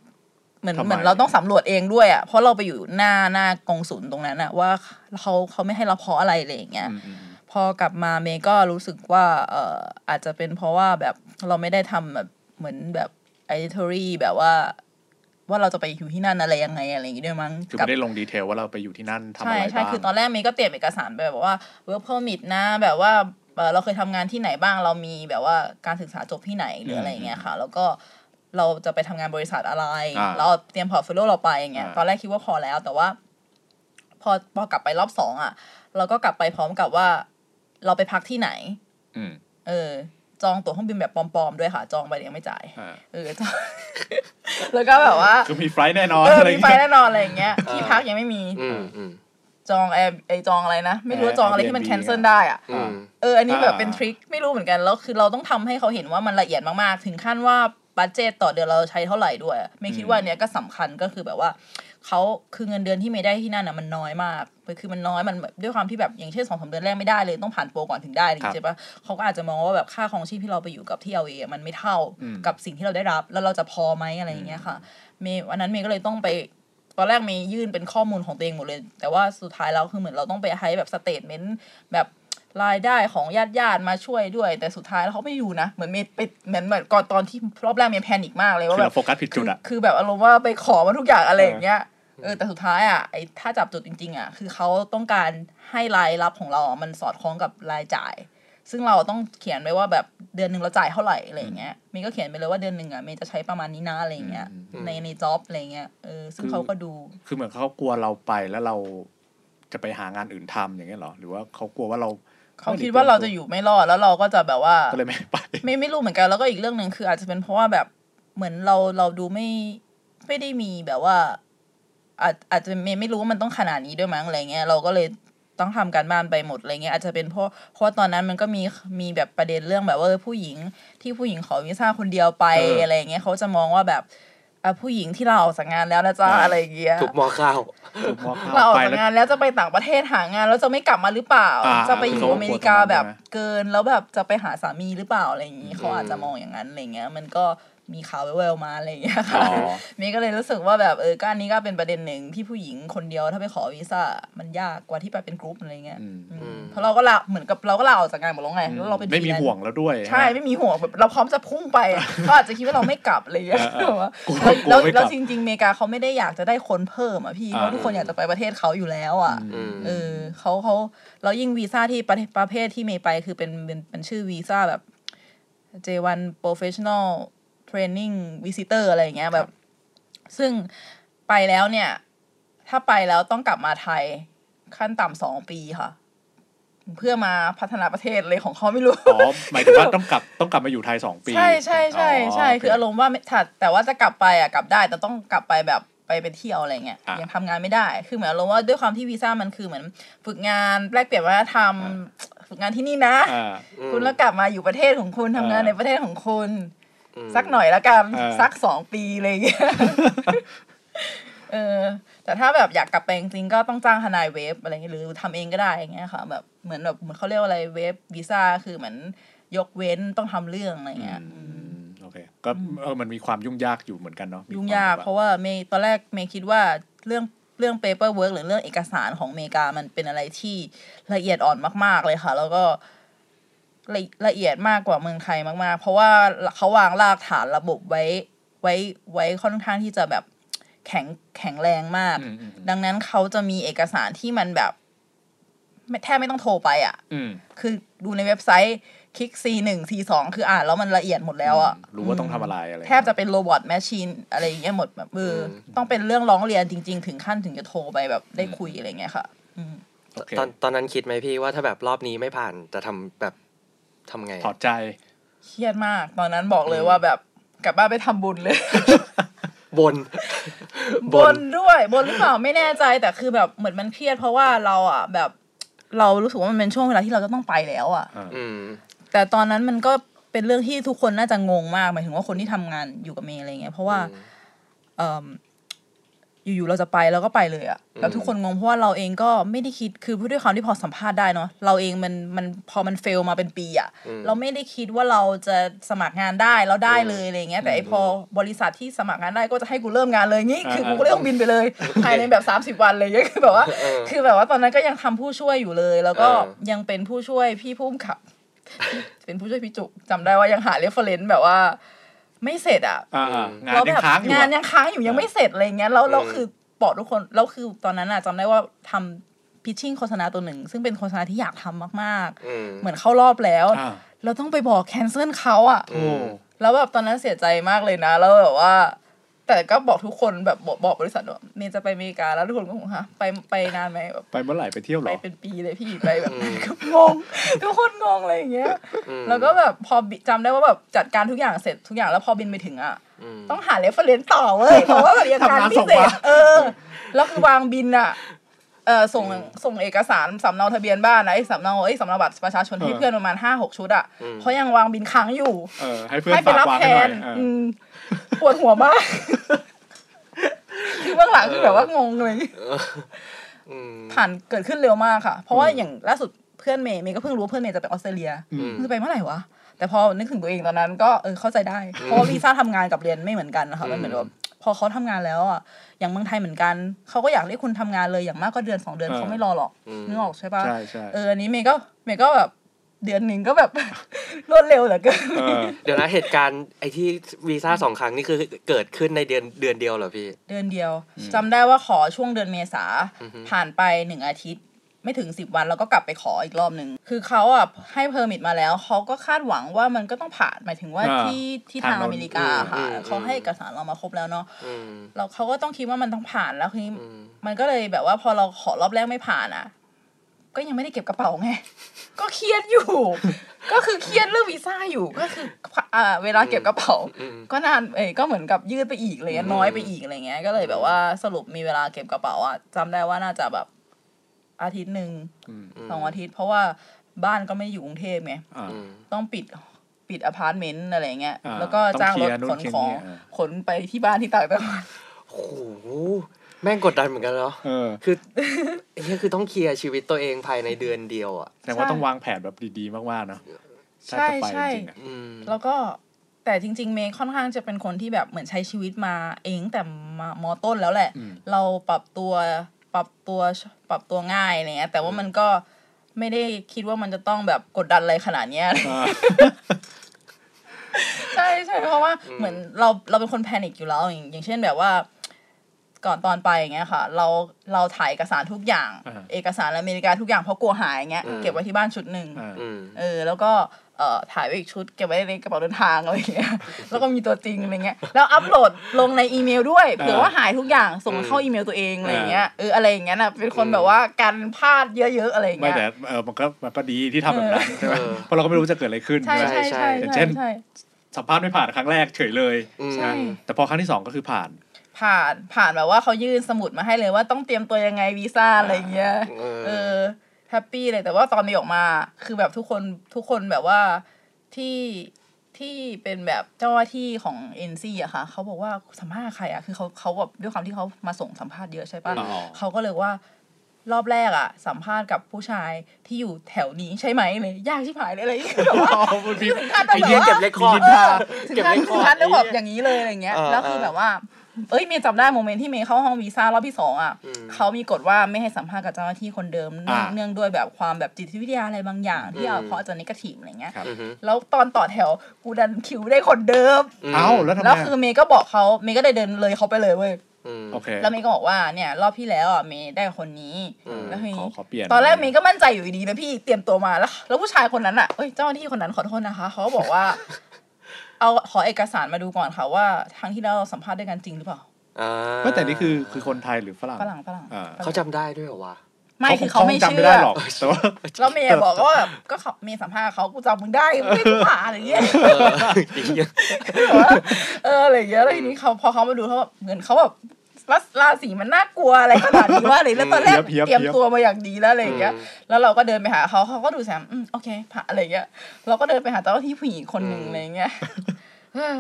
เหมือนทำไมเหมือนเราต้องสำรวจเองด้วยอะเพราะเราไปอยู่หน้าหน้ากองศูนย์ตรงนั้นอะว่าเขาเขาไม่ให้เราเพราะอะไรอะไรอย่างเงี้ยอืมอืมอืมพอกลับมาเมย์ก็รู้สึกว่า เอ่ออาจจะเป็นเพราะว่าแบบเราไม่ได้ทำแบบเหมือนแบบ editory แบบว่า ว่าเราจะไปอยู่ที่นั่นอะไรยังไงอะไรอย่างงี้ด้วยมั้งคือกัไม่ไได้ลง detail ว่าเราไปอยู่ที่นั่นทำอะใช่ไรใช่บ้างคือตอนแรกเมย์ก็เตรียมเอกสารไปแบบว่า work permit นะแบบว่าเอ่อเราเคยทำงานที่ไหนบ้างเรามีแบบว่าการศึกษาจบที่ไหนหรืออะไรอย่างเงี้ยค่ะ แล้วก็เราจะไปทำงานบริษัทอะไรอ่าเราเอาเตรียม portfolio เราไปอย่างเงี้ยอ่าตอนแรกคิดว่าพอแล้ว แต่ว่า พอพอกลับไปรอบสองอะ เราก็กลับไปพร้อมกับว่า เราไปพักที่ไหนอืมเออ จองตั๋วเครื่องบินแบบปลอมๆด้วยค่ะ จองไปยังไม่จ่ายอ่าเออจองแล้วก็แบบว่าคือมีไฟล์แน่นอนเอออะไรมีไฟเงี้ยแน่นอนอะไรอย่างเงี้ยที่พักยังไม่มีอืมอืมจองแอร์ไอจองอะไรนะ ไม่รู้ว่าจองอะไรที่มัน Airbnb แคนเซิลได้อะอืมเอออันนี้แบบอ่าเป็นทริคไม่รู้เหมือนกันแล้วคือเราต้องทำให้เขาเห็นว่ามันละเอียดมากๆ ถึงขั้นว่าบัตเจตต่อเดือนเราใช้เท่าไหร่ด้วย ไม่คิดว่าอันเนี้ยก็สำคัญก็คือแบบว่า เขาคือเงินเดือนที่ไม่ได้ที่นั่นอะมันน้อยมากคือมันน้อยมันแบบด้วยความที่แบบอย่างเช่นสองสามเดือนแรกไม่ได้เลยต้องผ่านโปรก่อนถึงได้อะไรอย่างเงี้ยใช่ปะเขาก็อาจจะมองว่าแบบค่าของชีพที่เราไปอยู่กับที่เอเมันไม่เท่าอืมกับสิ่งที่เราได้รับ แล้วเราจะพอไหมอะไรอย่างเงี้ยค่ะ เมย์วันนั้นเมย์ก็เลยต้องไปตอนแรกเมย์ยื่นเป็นข้อมูลของตัวเองหมดเลย แต่ว่าสุดท้ายแล้วคือเหมือนเราต้องไปให้แบบ statement แบบรายได้ของญาติญาติๆมาช่วยด้วย แต่สุดท้ายแล้วเขาไม่อยู่นะ เหมือนเมย์ไปเหมือนเหมือนก่อนตอนที่รอบแรกเมย์ panic มากเลยคือว่าแบบเราบโฟกัสผิดจุดอะคือคือแบบอารมณ์ว่าไปขอมาทุกอย่างอะไรอย่างเงี้ย เออแต่สุดท้ายอะไอ้ถ้าจับจุดจริง ๆ อะ คือเขาต้องการให้รายรับของเราอะมันสอดคล้องกับรายจ่าย ซึ่งเราต้องเขียนไว้ว่าแบบเดือนหนึ่งเราจ่ายเท่าไหร่อะไรอย่างเงี้ยเมย์ก็เขียนไปเลยว่าเดือนหนึ่งอะเมย์จะใช้ประมาณนี้นะอะไรอย่างเงี้ยอืมในในจ็อบอะไรเงี้ยเออซึ่งคือเขาก็ดู คือเหมือนเขากลัวเราไปแล้วเราจะไปหางานอื่นทำอย่างเงี้ยเหรอ หรือว่าเขากลัวว่าเราเขาคิดว่าเราจะอยู่ไม่รอดแล้วเราก็จะแบบว่าก็เลยไม่ไปไม่ไม่รู้เหมือนกันแล้วก็อีกเรื่องหนึ่งคืออาจจะเป็นเพราะว่าแบบเหมือนเราเราดูไม่ไม่ได้มีแบบว่า อาจอาจจะไม่ไม่รู้ว่ามันต้องขนาดนี้ด้วยมั้งอะไรเงี้ยเราก็เลยต้องทำการบ้านไปหมดอะไรเงี้ยอาจจะเป็นเพราะเพราะว่าตอนนั้นมันก็มีมีแบบประเด็นเรื่องแบบว่าเออผู้หญิงที่ผู้หญิงขอวีซ่าคนเดียวไปเออออะไรเงี้ยเขาจะมองว่าแบบอะผู้หญิงที่เราออกจากงานแล้วนะจ๊ะเออออะไรอย่างเงี้ยถูกหมอข้าวถูกมองเราออกไปจากแล้วงานแล้วจะไปต่างประเทศหางานแล้วจะไม่กลับมาหรือเปล่าอ่าจะไปอยู่เขาอเมริกาเขาแบบใช่ไหมเกินแล้วแบบจะไปหาสามีหรือเปล่าอะไรอย่างนี้อืมเขาอาจจะมองอย่างนั้นอะไรเงี้ย มันก็ มีข่าวแววๆมาอะไรอย่างเงี้ยอ๋ค่ะอมีก็เลยรู้สึกว่าแบบเออก็อันนี้ก็เป็นประเด็นหนึ่งที่ผู้หญิงคนเดียวถ้าไปขอวีซ่ามันยากกว่าที่ไปเป็นกรุ๊ปอะไรเงี้ยอืมอืมอืมเพราะเราก็ลาเหมือนกับเราก็ลาออกจากงานหมดแล้วไงแล้วเราเป็นไม่มีฟรีแลนซ์ห่วงแล้วด้วย ใช่ไม่มีห่วงแบบเราพร้อมจะพุ่งไปอะเขาอาจจะคิดว่าเราไม่กลับอะไรอย่างเงี้ยเออเออแบบว่ากลัวกลัวแล้วไม่กลับแล้วจริงๆอเมริกาเขาไม่ได้อยากจะได้คนเพิ่มอะพี่เพราะอ่าทุกคนอยากจะไปประเทศเขาอยู่แล้วอะอืมเออเขาเขาแล้วยิ่งวีซ่าที่ประเทศประเภทที่เมย์ไปคือเป็นเป็นเป็นชื่อวีซ่าแบบ J1 Professional Training Visitor อะไรอย่างเงี้ยแบบ ซึ่งไปแล้วเนี่ย ถ้าไปแล้วต้องกลับมาไทยขั้นต่ำสองปีค่ะ เพื่อมาพัฒนาประเทศเลยของเขาไม่รู้อ๋อหมายถึงว่าต้องกลับต้องกลับมาอยู่ไทยสองปี ใช่ใช่ใช่ใช่โเคืออารมณ์ว่าไม่ถ้าแต่ว่าจะกลับไปอะกลับได้ แต่ต้องกลับไปแบบไปไปเที่ยวอะไรเงี้ยอะยังทำงานไม่ได้ คือเหมือนอารมณ์ว่าด้วยความที่วีซ่ามันคือเหมือนฝึกงานแลกเปลี่ยนวัฒนธรรม ฝึกงานที่นี่นะอ่าคุณแล้วกลับมาอยู่ประเทศของคุณทำงานอ่าในประเทศของคุณอืม สักหน่อยละกันอ่าสักสองปีอะไรอย่างเงี้ยเออแต่ถ้าแบบอยากกลับไปจริงๆก็ต้องจ้างทนายเวฟอะไรเงี้ยหรือทำเองก็ได้อย่างเงี้ยค่ะ แบบเหมือนแบบเหมือนเขาเรียกว่าอะไรเวฟวีซ่าคือเหมือนยกเว้นต้องทำเรื่องอะไรเงี้ยอืมโอเคก็เออมันมีความยุ่งยากอยู่เหมือนกันเนาะมียุ่งควมยากแบบเพราะว่าเมย์ตอนแรกเมย์คิดว่าเรื่องเรื่อง paperwork หรือเรื่องเอกสารของอเมริกามันเป็นอะไรที่ละเอียดอ่อนมาก ๆเลยค่ะ แล้วก็ ละละเอียดมากกว่าเมืองไทยมากๆ เพราะว่าเขาวางรากฐานระบบไว้ไว้ไว้ค่อนข้างที่จะแบบแข็งแข็งแรงมากอืมอืมอืมดังนั้นเขาจะมีเอกสารที่มันแบบไม่แทบไม่ต้องโทรไปอะอืมคือดูในเว็บไซต์คลิก C หนึ่ง C สองคืออ่านแล้วมันละเอียดหมดแล้วอะ รู้ว่าต้องทำอะไรอะไร แทบจะเป็น robot machine อะไรอย่างเงี้ยหมดแบบเอออมต้องเป็นเรื่องร้องเรียนจริง ๆ ถึงขั้นถึงจะโทรไปแบบได้คุยอะไรเงี้ยค่ะอืมโอเคตอนตอนนั้นคิดไหมพี่ว่าถ้าแบบรอบนี้ไม่ผ่านจะทำแบบ ทำไงถอดใจเครียดมาก ตอนนั้นบอกเลยอืมว่าแบบกลับบ้านไปทำบุญเลยบน บนด้วยบนหรือเปล่าไม่แน่ใจแต่คือแบบเหมือนมันเครียดเพราะว่าเราอะ แบบ เรารู้สึกว่ามันเป็นช่วงเวลาที่เราจะต้องไปแล้วอะอืมแต่ตอนนั้นมันก็เป็นเรื่องที่ทุกคนน่าจะงงมากหมายถึงว่าคนที่ทำงานอยู่กับเมย์อะไรเงี้ยเพราะว่า เอิ่มอยู่ๆเราจะไปแล้วก็ไปเลยอะแล้วทุกคนงงเพราะว่าเราเองก็ไม่ได้คิดคือด้วยความที่พอสัมภาษณ์ได้เนาะเราเองมันมันพอมัน fail มาเป็นปีอะเราไม่ได้คิดว่าเราจะสมัครงานได้แล้วได้เลยอะไรเงี้ยแต่ไอ้พอบริษัทที่สมัครงานได้ก็จะให้กูเริ่มงานเลยงี้คืออ่ากูก็เลยต้องบินไปเลยภายในแบบ 30 วันเลยคือแบบว่า คือแบบว่าตอนนั้นก็ยังทำผู้ช่วยอยู่เลย แล้วก็เออยังเป็นผู้ช่วยพี่พุ่มครับ เป็นผู้ช่วยพี่จุกจำได้ว่ายังหา reference แบบว่า ไม่เสร็จอะอ่าอ่างานแล้วยัแบงบค้างอยู่งานอะยังค้างอยู่ยังไม่เสร็จอะไรเงี้ยแล้วเราอืมคือบอกทุกคนแล้วคือตอนนั้นอะจำได้ว่าทำพิชชิ่งโฆษณาตัวหนึ่ง ซึ่งเป็นโฆษณาที่อยากทำมากอืมๆเหมือนเข้ารอบแล้วอ่าเราต้องไปบอกแคนเซิลเขาอะโอ้แล้วแบบตอนนั้นเสียใจมากเลยนะ แล้วแบบว่า แต่ก็บอกทุกคนแบบบอกบอกบริษัทว่าเมย์จะไปอเมริกาแล้วทุกคนก็บอกฮะไปไปนานไหมแบบไปเมื่อไหร่ไปเที่ยวเหรไปอเป็นปีเลยพี่ไปแบบอืมก็งงทุกคนงงอะไรอย่างเงี้ยอืมแล้วก็แบบพอบิจำได้ว่าแบบจัดการทุกอย่างเสร็จทุกอย่างแล้วพอบินไปถึงอะอืมต้องหา reference ต่อเว้ยเพราะว่าแบบยังการทำงานพิส่งเศษมาเออแล้วคือวางบิลอะเออส่งส่งเอกสารสำเนาทะเบียนบ้านนะไอ้สำเนาไอ้สำเนาบัตรประชาชนให้เพื่อนประมาณห้าหกชุดอะเพราะยังวางบิลค้างอยู่เออให้เพื่อนให้ไปฝากรับวางแทให้หน่อยเอออืม ปวดหัวมาก คือเบื้องหลังคือแบบว่างงเลยอืมผ่านเกิดขึ้นเร็วมากค่ะ เพราะว่าอย่างล่าสุดเพื่อนเมย์เมย์ก็เพิ่งรู้ว่าเพื่อนเมย์จะไปออสเตรเลียอืมมึงจะไปเมื่อไหร่วะแต่พอนึกถึงตัวเองตอนนั้น ก็เออเข้าใจได้ เพราะว่าวีซ่าทำงานกับเรียนไม่เหมือนกันนะคะมันเหมือนแบบพอเขาทำงานแล้วอะอย่างเมืองไทยเหมือนกันเขาก็อยากให้คุณทำงานเลยอย่างมากก็เดือนสองเดือนเออเขาไม่รอหรอกอืมนึกออกใช่ปะใช่ใช่เอออันนี้เมย์ก็เมย์ก็แบบ เดือนหนึ่งก็แบบ รวดเร็วเหลือเกินเออเดี๋ยวนะเหตุการณ์ไอ้ที่วีซ่าสองครั้งนี่คือเกิดขึ้นในเดือนเดือนเดียวเหรอพีเดือนเดียวจำได้ว่าขอช่วงเดือนเมษาอือฮึผ่านไปหนึ่งอาทิตย์ ไม่ถึงสิบวันแล้วก็กลับไปขออีกรอบหนึ่งคือเขาอะให้ permit มาแล้วเขาก็คาดหวังว่ามันก็ต้องผ่านหมายถึงว่าอ่าที่ที่ทางทางโน้นอเมริกาค่ะอืมอืมเขาให้เอกสารเรามาครบแล้วเนาะอืมเราเขาก็ต้องคิดว่ามันต้องผ่านแล้วทีนี้อืมมันก็เลยแบบว่าพอเราขอรอบแรกไม่ผ่านอะ ก็ยังไม่ได้เก็บกระเป๋าไง ก็เครียดอยู่ ก็คือเครียดเรื่องวีซ่าอยู่ก็คืออ่าเวลาเก็บกระเป๋าอืมก็นานเอ้ยก็เหมือนกับยืดไปอีกอะไรเลยน้อยไปอีกอะไรเงี้ย ก็เลยแบบว่าสรุปมีเวลาเก็บกระเป๋าอะจำได้ว่าน่าจะแบบอาทิตย์หนึ่งอืมสองอาทิตย์ เพราะว่าบ้านก็ไม่อยู่กรุงเทพไงอ่าอืมต้องปิดปิดอพาร์ตเมนต์อะไรเงี้ยอ่าแล้วก็จ้างรถต้องเคลียร์นู่นขนของเคลียร์นี่อ่าขนไปที่บ้านที่ต่างจังหวัดโอ้โห แม่งกดดันเหมือนกันเนาะเออคือไอ้เนี้ยคือต้องเคลียร์ชีวิตตัวเองภายในเดือนเดียวอะแสดงว่าต้องวางแผนแบบดีๆ มากๆเนอะถ้าใช่จะไปใช่จริงๆอะอืมแล้วก็แต่จริง ๆ เมย์ค่อนข้างจะเป็นคนที่แบบเหมือนใช้ชีวิตมาเองแต่มามอต้นแล้วแหละอืมเราปรับตัวปรับตัวปรับตัวง่ายอะไรเงี้ยแต่ว่ามันก็ไม่ได้คิดว่ามันจะต้องแบบกดดันอะไรขนาดเนี้ยอ่าใช่ใช่เพราะว่าเหมือนเราเราเป็นคนแพนิคอยู่แล้วอย่างอย่างเช่นแบบว่า ก่อนตอนไปอย่างเงี้ยค่ะ เราเราถ่ายเอกสารทุกอย่างอ่าเอกสารอเมริกาทุกอย่างเพราะกลัวหายอย่างเงี้ยอืมเก็บไว้ที่บ้านชุดหนึ่งอ่าอืมเออแล้วก็เอ่อถ่ายไว้อีกชุดเก็บไว้ในกระเป๋าเดินทางอะไรอย่างเงี้ยแล้วก็มีตัวจริงอะไรเงี้ยแล้วอัปโหลดลงในอีเมลด้วยเผื่อว่าหายทุกอย่างส่งเข้าอีเมลตัวเองอะไรอย่างเงี้ยเอออะไรอย่างเงี้ยน่ะเป็นคนแบบว่าการพลาดเยอะๆอะไรอย่างไม่เงี้ยแต่เออมันก็มันก็ดีที่ทำแบบนั้นใช่ไหมเออเพราะเราก็ไม่รู้จะเกิดอะไรขึ้นใช่ใช่ไหมใช่ใช่อย่างใช่เช่นใช่สัมภาษณ์ไม่ผ่านครั้งแรกเฉยเลยอืมใช่แต่พอครั้งที่สองก็คือผ่าน ผ่านผ่านแบบว่าเขายื่นสมุดมาให้เลยว่าต้องเตรียมตัวยังไงวีซ่าอะไรอย่างเงี้ยเออเออแฮปปี้เลยแต่ว่าตอนมีออกมา คือแบบทุกคนทุกคนแบบว่าที่ที่เป็นแบบเจ้าหน้าที่ของเอ็นซีอะค่ะเขาบอกว่าสัมภาษณ์ใครอะคือเขาเขาแบบด้วยความที่เขามาส่งสัมภาษณ์เยอะใช่ปะอ๋อเขาก็เลยว่ารอบแรกอะสัมภาษณ์กับผู้ชายที่อยู่แถวนี้ใช่ไหมเลยยากชิบหายเลยอะไรอย่างเงี้ยแบบว่ามันมีถึงขั้นต้องไอ้แบบเหี้ยว่าเก็บเลคคอร์ดเออถึงเก็บขั้นเลคคถึองร์ดขั้นต้องแบบไเหี้อย่างนี้เลยอะไรเงี้ยเออแล้วคือเออแบบว่า เอ้ยเมย์จำได้ moment ที่เมย์เข้าห้องวีซ่ารอบที่สองอะอืมเขามีกฎว่าไม่ให้สัมภาษณ์กับเจ้าหน้าที่คนเดิมเนื่องอ่าเนื่องด้วยแบบความแบบจิตวิทยาอะไรบางอย่างที่อืมเอาเขาอาจจะ negative อะไรเงี้ยครับอือฮึแล้วตอนต่อแถวกูดันคิวได้คนเดิมเอ้าแล้วทำไมแล้วอะคือเมย์ก็บอกเขาเมย์ก็เลยเดินเลยเขาไปเลยเว้ยมโอเคแล้วเมย์ก็บอกว่าเนี่ย รอบที่แล้วอะเมย์ได้คนนี้อืมแล้วทีขอนี้ขอเปลี่ยนตอนแรกเมย์ก็มั่นใจอยู่ดีนะพี่เตรียมตัวมาแล้ว แล้วผู้ชายคนนั้นอะเอ้ยเจ้าหน้าที่คนนั้นขอโทษนะคะเขาก็บอกว่า เอาขอเอกสารมาดูก่อนค่ะว่าครั้งที่แล้วเราสัมภาษณ์ด้วยกันจริงหรือเปล่าอ่าไม่แต่นี่คือคือคนไทยหรือฝรั่งฝรั่งฝรั่งอ่าเขาจำได้ด้วยเหรอวะ ไม่คือเขาไม่จำเชื่ไม่อได้หรอกแต่ว่า แล้วเมย์บอกว่าแบบก็เขาเมย์สัมภาษณ์เขากูจำมึงได้ไม่ได้กูผ่านอะไรอย่างเงี้ย เออไอ้เหี้ย เอออะไรอย่างเงี้ยแล้วทีนี้เขาพอเขามาดูเขาแบบเหมือนเขาแบบราราศีมันน่ากลัวอะไรขนาดนี้ว่าเลยแล้วตอนแรกเพียบๆเตรียมตัวมาอย่างดีแล้วอะไรอย่างเงี้ยอืมแล้วเราก็เดินไปหาเขาเขาก็ดูแซมอืมโอเคผ่านอะไรเงี้ยเราก็เดินไปหาเจ้าหน้าที่ผู้หญิงคนหนึ่งอืม อะไรเงี้ยเออ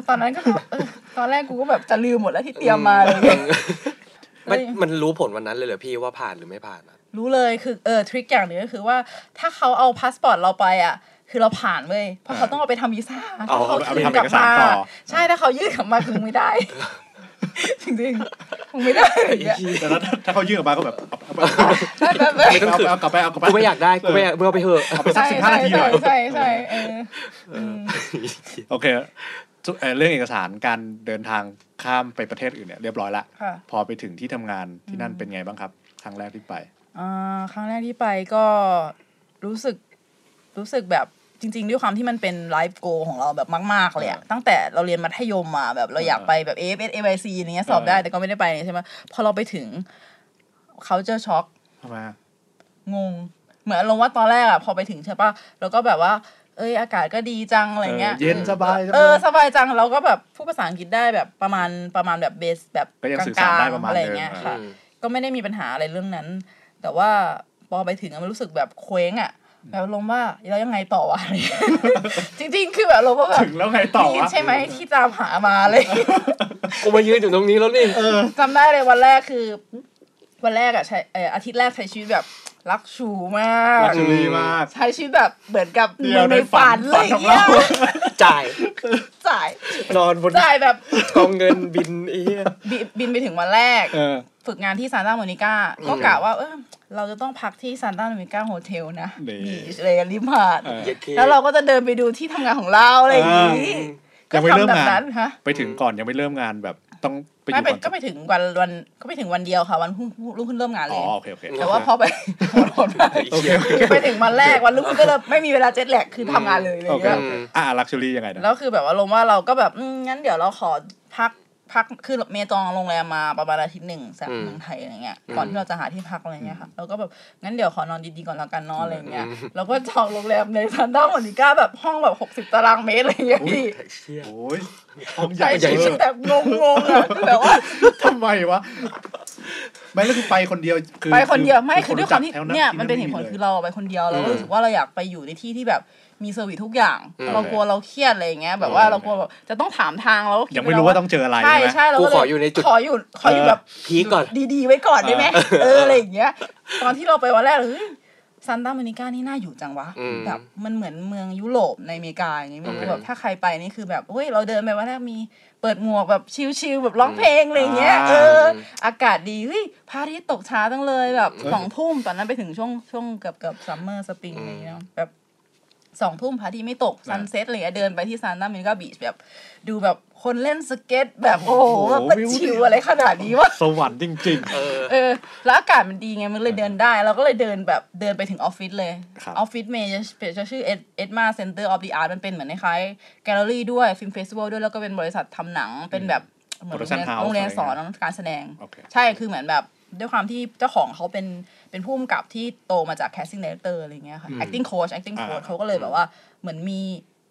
ตอนนั้นก็แบบเออตอนแรกกูก็แบบจะลืมหมดแล้วที่เตรียมมาอะไรเงี้ยมันมันรู้ผลวันนั้นเลยเหรอพี่ว่าผ่านหรือไม่ผ่านอะรู้เลยคือเออ trick อย่างหนึ่งก็คือว่า ถ้าเขาเอาพาสปอร์ตเราไปอะ คือเราผ่านเว้ยเพราะเขาต้องเอาไปทำวีซ่าเอาถ้าเขาเอาไปคืนทำเอกสารต่อใช่ถ้าเขายื่นกลับมาคือไม่ได้ จริงๆมึงไม่ได้อะไรอย่างเงี้ยแต่ถ้าถ้าเขายื่นออกมาก็แบบเอาไปได้แบบแบบไม่ต้องถือเอากลับไปเอากลับไปกูไม่อยากได้กูไม่อยากมึงเอาไปเถอะเอาไปสักใช่สิบห้าใช่นาทีหใช่น่อยใช่ใช่เอออืมโอเคทุก เอ่อเรื่องเอกสารการเดินทางข้ามไปประเทศอื่นเนี่ยเรียบร้อยละค่ะ พอไปถึงที่ทำงานที่นั่นเป็นไงบ้างครับ ครั้งแรกที่ไป อ่าครั้งแรกที่ไปก็รู้สึกรู้สึกแบบจริง ๆ ด้วยความที่มันเป็นไลฟ์โกของเราแบบมาก ๆ เลยอะตั้งแต่เราเรียนมัธยมมาแบบเราอยากไปแบบ AFS AYC อย่างเงี้ยสอบได้แต่ก็ไม่ได้ไปใช่ไหมพอเราไปถึงเขาเจอช็อก ทำไมอะ งง เหมือนอารมณ์ว่าตอนแรกอะพอไปถึงใช่ปะแล้วก็แบบว่า เอ้ยอากาศก็ดีจังอะไรเงี้ยเย็นสบายเออสบายจังเราก็แบบพูดภาษาอังกฤษได้แบบประมาณประมาณแบบเบสแบบก็ยังกลาสื่อสารงได้ประๆมาณอะไรนึงเงี้ยอ่าค่ะอืมก็ไม่ได้มีปัญหาอะไรเรื่องนั้น แต่ว่าพอไปถึงอะมันรู้สึกแบบเคว้งอะแบบลมณ์ว่าแล้วยังไงต่อวะอะไรเงี้ยจริง ๆ คือแบบลมณ์ว่าแบบถึงแล้วไงต่อนี่วะใช่ไหมทที่ตามหามาเลยกูมายืนอยู่ตรงนี้แล้วนี่จำได้เลยวันแรกคือ วันแรกอะใช้เอออาทิตย์แรกใช้ชีวิตแบบ luxury มาก luxury มาก ใช้ชีวิตแบบเหมือนกับเดียวในฝันในเลฝัยนของเงี้ยเราจ่ายจ่ายนอนบนจ่ายแบบกองเงินบินไอ้เหี้ยบิบินไปถึงวันแรกเออฝึกงานที่ซานตาโมนิกาก็กะว่า เออเราจะต้องพักที่ซานตาโมนิกา hotel นะนี่ beach อะไรกันริมหาดเออเย็ดเข้แล้วเราก็จะเดินไปดูที่ทำงานของเราอะไรอย่างนี้ยังไม่เริ่มก็ทำแบบงานนั้นฮะไปถึงก่อนยังไม่เริ่มงานแบบ ต้องไปอไม่ยู่ไปก่อนก็ไปถึงวันวันก็ไปถึงวันเดียวค่ะ วันพรุ่งรุ่งขึ้นเริ่มงานอ๋เลอยโอเคโอเค แต่ว่าพอไปโหดมากโอเคโอเคคือไปถึงวันแรกวันรุ่งขึ้นก็เริ่มไม่มีเวลาเจ็ตแลกคือทำงานเลยอะไรโอเคเงี้ย โอเคอะลักชัวรี่ยังไงนะ แล้วคือแบบว่าลงว่าเราก็แบบอืมงั้นเดี๋ยวเราขอพัก พักคือเมย์จองโรงแรมมาประมาณอาทิตย์หนึ่งจากอืมเมืองไทยอะไรเงี้ยก่อนที่เราจะหาที่พักอะไรเงี้ยค่ะเราก็แบบงั้นเดี๋ยวขอนอนดีๆก่อนแล้วกันเนอนอะไรเงี้ยเราก็จองโรงแรมในซันด้าโมนิก้าแบบห้องแบบหกสิบตารางเมตรอะไรเงี้ยพี่เชี่ยโอ้ยห้องใหญ่ใช่ใช่เวอร์แบบงงๆอะคือแบบว่าทำไมวะไม่แล้วคือไปคนเดียวคือไปคนเดียวไม่คือด้วยความที่แถเนี่ยที่มันเป็นเหตุผลเลยคือเราไปคนเดียวเราก็รู้สึกว่าเราอยากไปอยู่ในที่ที่แบบ มี service ทุกอย่างอืมเรากลัวเราเครียดอะไรอย่างเงี้ยแบบว่าเรากลัวแบบจะต้องถามทางเราก็คิดยังไม่รู้ว่าต้องเจออะไรใช่ใช่ไหมใช่เรากูก็เลยขออยู่ในจุดขออยู่ขออยู่แบบ peak ก่อนดีๆ ไว้ก่อนได้ไหมเออเอออะไรอย่างเงี้ย ตอนที่เราไปวันแรกเฮ้ยซันตา m ม n นิกานี่น่าอยู่จังวะอืมแบบมันเหมือนเมืองยุโรปในอเมริกาอย่างงี้ไม่รู้เคแบบถ้าใครไปนี่คือแบบเฮ้ยเราเดินไปวันแรกมีเปิดหมวกแบบ chill ๆแบบร้องเพลงอะไรอย่างเงี้ยอ่าเอออากาศดีเฮ้ยพระอาทิตย์ตกช้าจังเลยแบบสองทุ่มตอนนั้นไปถึงช่วงช่วงเกือบเกือบ summer spring อะไรอย่างเงี้ยแบบ สองทุ่มพระอาทิตย์ไม่ตก sunset อะไรเลยเดินไปที่ซานตา m ม n นิกาบีชแบบ ดูแบบคนเล่นสเก็ตแบบโอ้โหแบบมัน chill อะไรขนาดนี้วะสวรรค์จริงเออเออแล้วอากาศมันดีไงมันเลยเดินได้ เราก็เลยเดินแบบเดินไปถึงออฟฟิศเลยครับออฟฟิศเมย์จะจะชื่อ Edgemar Center of the Art มันเป็นเหมือนคล้ายๆแกลเลอรี่ด้วย film festival ด้วยแล้วก็เป็นบริษัททำหนังเป็นแบบเหมือนโรงเรียน Production house โรงเรียนสอนอะไรเงี้ยการแสดงโอเคใช่คือเหมือนแบบ ด้วยความที่เจ้าของเขาเป็นเป็นผู้กำกับที่โตมาจาก casting director อะไรเงี้ยค่ะอืม acting coach acting อ่า coach เขาก็เลยแบบว่าเหมือนมี